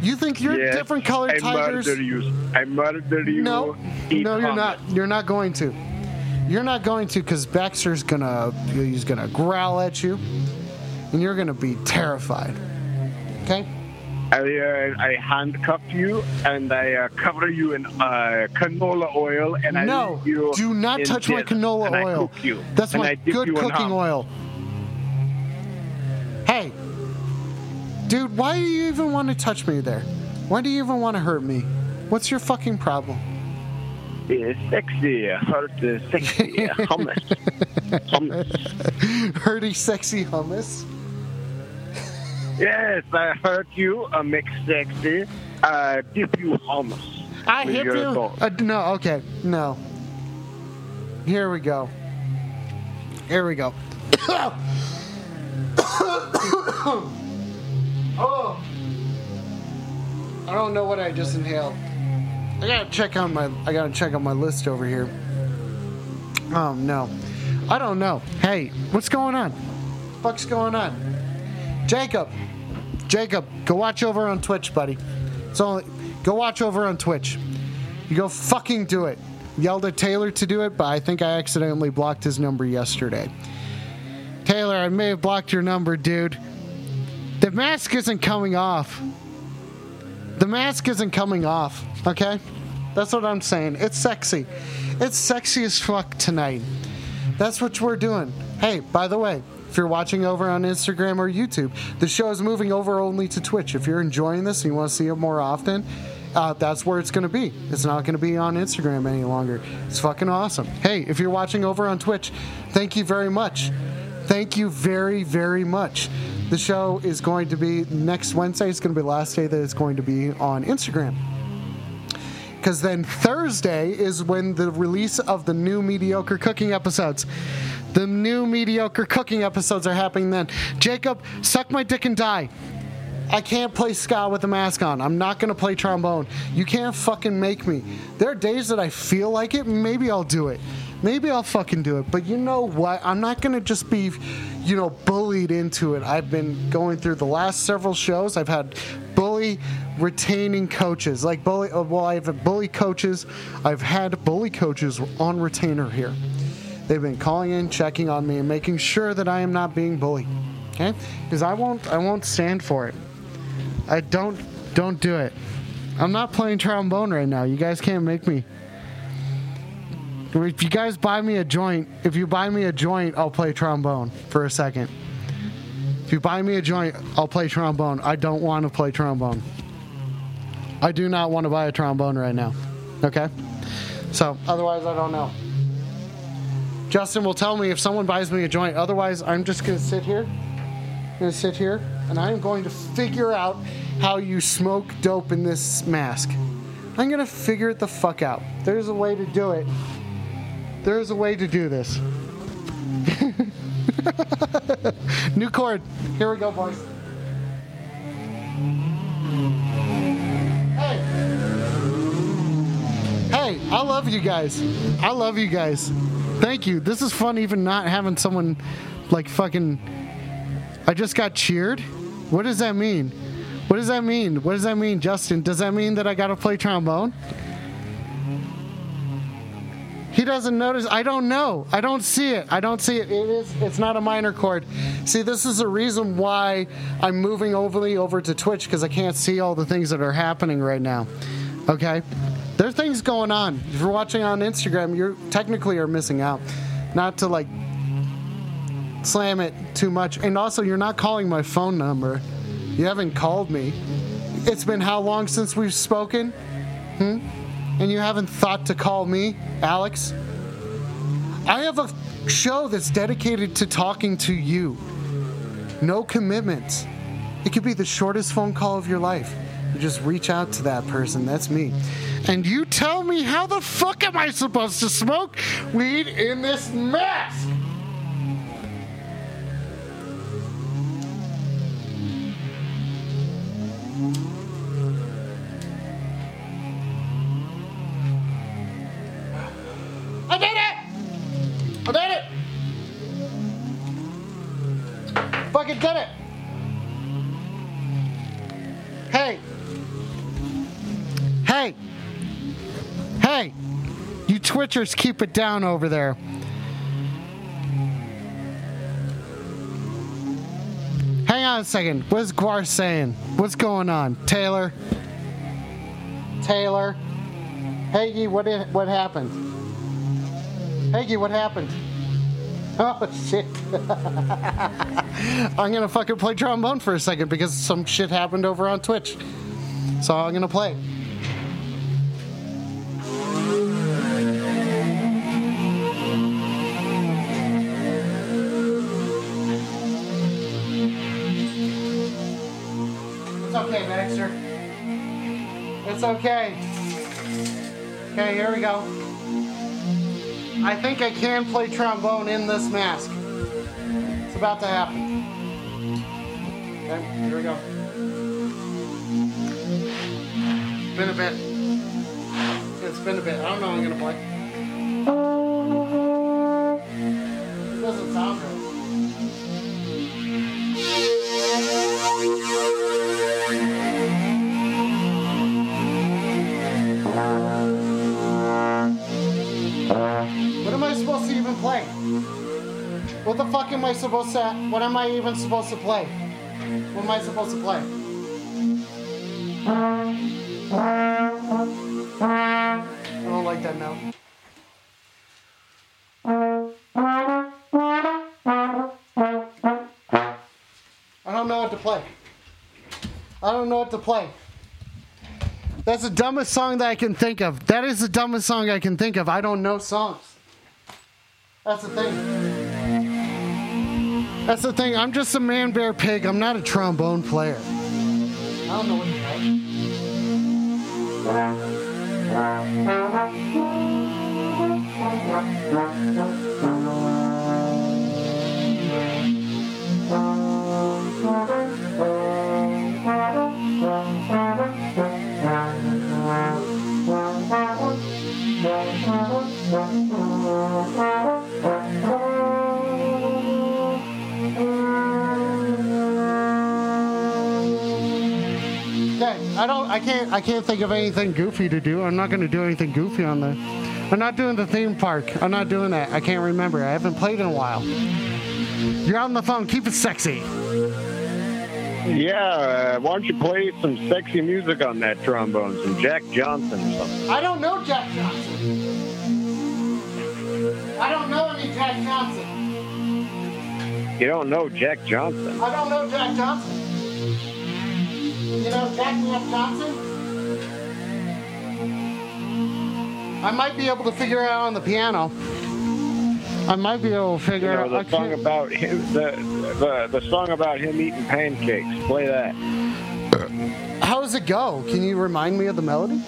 You think you're Yes, different colored I tigers? murder you. I murder you. No, Eat no, you're hummus. not. You're not going to. You're not going to because Baxter's gonna he's gonna growl at you, and you're gonna be terrified. Okay? I, uh, I handcuff you and I uh, cover you in uh, canola oil and I no, you do not touch my canola oil. That's and my good cooking oil. Hey, dude, why do you even want to touch me there? Why do you even want to hurt me? What's your fucking problem? Yeah, sexy, hurt, uh, sexy hummus. hummus. Hurty, sexy hummus. Yes, I hurt you, uh, make sexy, I dip you hummus. I with hit you. dog. Uh, no, okay, no. Here we go. Here we go. oh. I don't know what I just inhaled. I gotta check on my I gotta check on my list over here. Um, no. I don't know. Hey, what's going on? Fuck's going on? Jacob. Jacob, go watch over on Twitch, buddy. It's only go watch over on Twitch. You go fucking do it. Yelled at Taylor to do it, but I think I accidentally blocked his number yesterday. Taylor, I may have blocked your number, dude. The mask isn't coming off. The mask isn't coming off, okay? That's what I'm saying. It's sexy. It's sexy as fuck tonight. That's what we're doing. Hey, by the way, if you're watching over on Instagram or YouTube, the show is moving over only to Twitch. If you're enjoying this and you want to see it more often, uh, that's where it's going to be. It's not going to be on Instagram any longer. It's fucking awesome. Hey, if you're watching over on Twitch, thank you very much. Thank you very, very much. The show is going to be next Wednesday. It's going to be the last day that it's going to be on Instagram. Because then Thursday is when the release of the new mediocre cooking episodes. The new mediocre cooking episodes are happening then. Jacob, suck my dick and die. I can't play ska with a mask on. I'm not gonna play trombone. You can't fucking make me. There are days that I feel like it. Maybe I'll do it. Maybe I'll fucking do it. But you know what? I'm not gonna just be, you know, bullied into it. I've been going through the last several shows. I've had bully retaining coaches. Like bully. uh, Well, I've bully coaches. I've had bully coaches on retainer here. They've been calling in, checking on me, and making sure that I am not being bullied. Okay? Because I won't. I won't stand for it. I don't don't do it. I'm not playing trombone right now. You guys can't make me. If you guys buy me a joint, if you buy me a joint, I'll play trombone for a second. If you buy me a joint, I'll play trombone. I don't want to play trombone. I do not want to buy a trombone right now. Okay? So, otherwise, I don't know. Justin will tell me if someone buys me a joint. Otherwise, I'm just going to sit here. I'm going to sit here and I'm going to figure out how you smoke dope in this mask. I'm going to figure it the fuck out. There's a way to do it. There's a way to do this. New chord. Here we go, boys. Hey. Hey, I love you guys. I love you guys. Thank you. This is fun even not having someone like fucking I just got cheered? What does that mean? What does that mean? What does that mean, Justin? Does that mean that I gotta play trombone? He doesn't notice. I don't know. I don't see it. I don't see it. It is. It's not a minor chord. See, this is the reason why I'm moving overly over to Twitch because I can't see all the things that are happening right now. Okay, there are things going on. If you're watching on Instagram, you're technically are missing out. Not to like slam it too much, and also you're not calling my phone number. You haven't called me. It's been how long since we've spoken? Hmm? And you haven't thought to call me, Alex? I have a show that's dedicated to talking to you. No commitments. It could be the shortest phone call of your life. You just reach out to that person. That's me. And you tell me how the fuck am I supposed to smoke weed in this mask? Twitchers, keep it down over there. Hang on a second. What's Guar saying? What's going on? Taylor? Taylor? Haggy, what, what happened? Haggy, what happened? Oh shit. I'm gonna fucking play trombone for a second because some shit happened over on Twitch. So I'm gonna play. It's okay. Okay, here we go. I think I can play trombone in this mask. It's about to happen. Okay, here we go. It's Been a bit. It's been a bit. I don't know. I'm gonna play. It doesn't sound good. The fuck am I supposed to? What am I even supposed to play? What am I supposed to play? I don't like that note. I don't know what to play. I don't know what to play. That's the dumbest song that I can think of. That is the dumbest song I can think of. I don't know songs. That's the thing. That's the thing. I'm just a man bear pig. I'm not a trombone player. I don't know what play. Can't. I can't think of anything goofy to do. I'm not going to do anything goofy on the. I'm not doing the theme park. I'm not doing that. I can't remember. I haven't played in a while. You're on the phone. Keep it sexy. Yeah, uh, why don't you play some sexy music on that trombone, some Jack Johnson or something? I don't know Jack Johnson. I don't know any Jack Johnson. You don't know Jack Johnson? I don't know Jack Johnson. You know Jack Jack Johnson? I might be able to figure it out on the piano. I might be able to You figure know out. the song about him, the, the the song about him eating pancakes. Play that. How does it go? Can you remind me of the melody?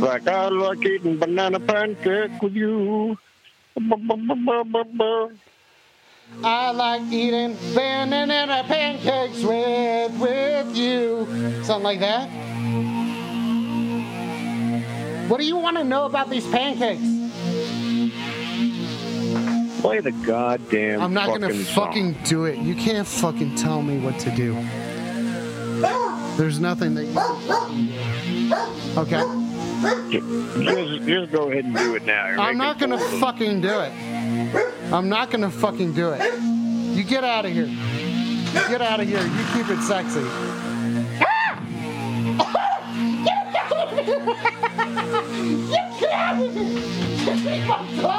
Like I like eating banana pancake with you. I like eating banana pancakes with with you. Something like that. What do you want to know about these pancakes? Play the goddamn. I'm not gonna fucking song. fucking do it. You can't fucking tell me what to do. There's nothing that you can fucking do. Okay? Just, just go ahead and do it now. You're I'm not gonna fools fucking do it. I'm not gonna fucking do it. You get out of here. Get out of here. You keep it sexy. Get out of here. Give me my dog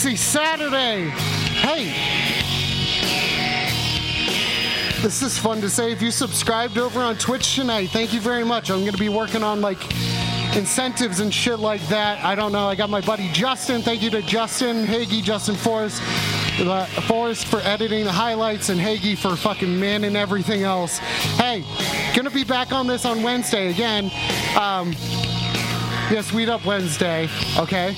sexy Saturday. Hey. This is fun to say. If you subscribed over on Twitch tonight, thank you very much. I'm going to be working on like incentives and shit like that. I don't know. I got my buddy Justin. Thank you to Justin Hagee, Justin Forrest, uh, Forrest for editing the highlights, and Hagee for fucking man and everything else. Hey, gonna be back on this on Wednesday again. Um, Yes, Weed Up Wednesday, okay?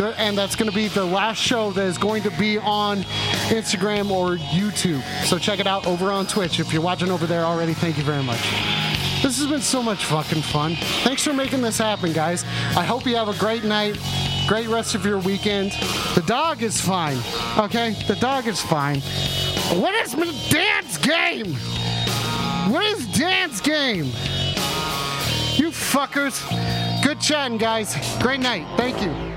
And that's going to be the last show that is going to be on Instagram or YouTube. So check it out over on Twitch. If you're watching over there already, thank you very much. This has been so much fucking fun. Thanks for making this happen, guys. I hope you have a great night, great rest of your weekend. The dog is fine, okay? The dog is fine. What is my dance game? What is dance game? You fuckers. Good chatting, guys. Great night. Thank you.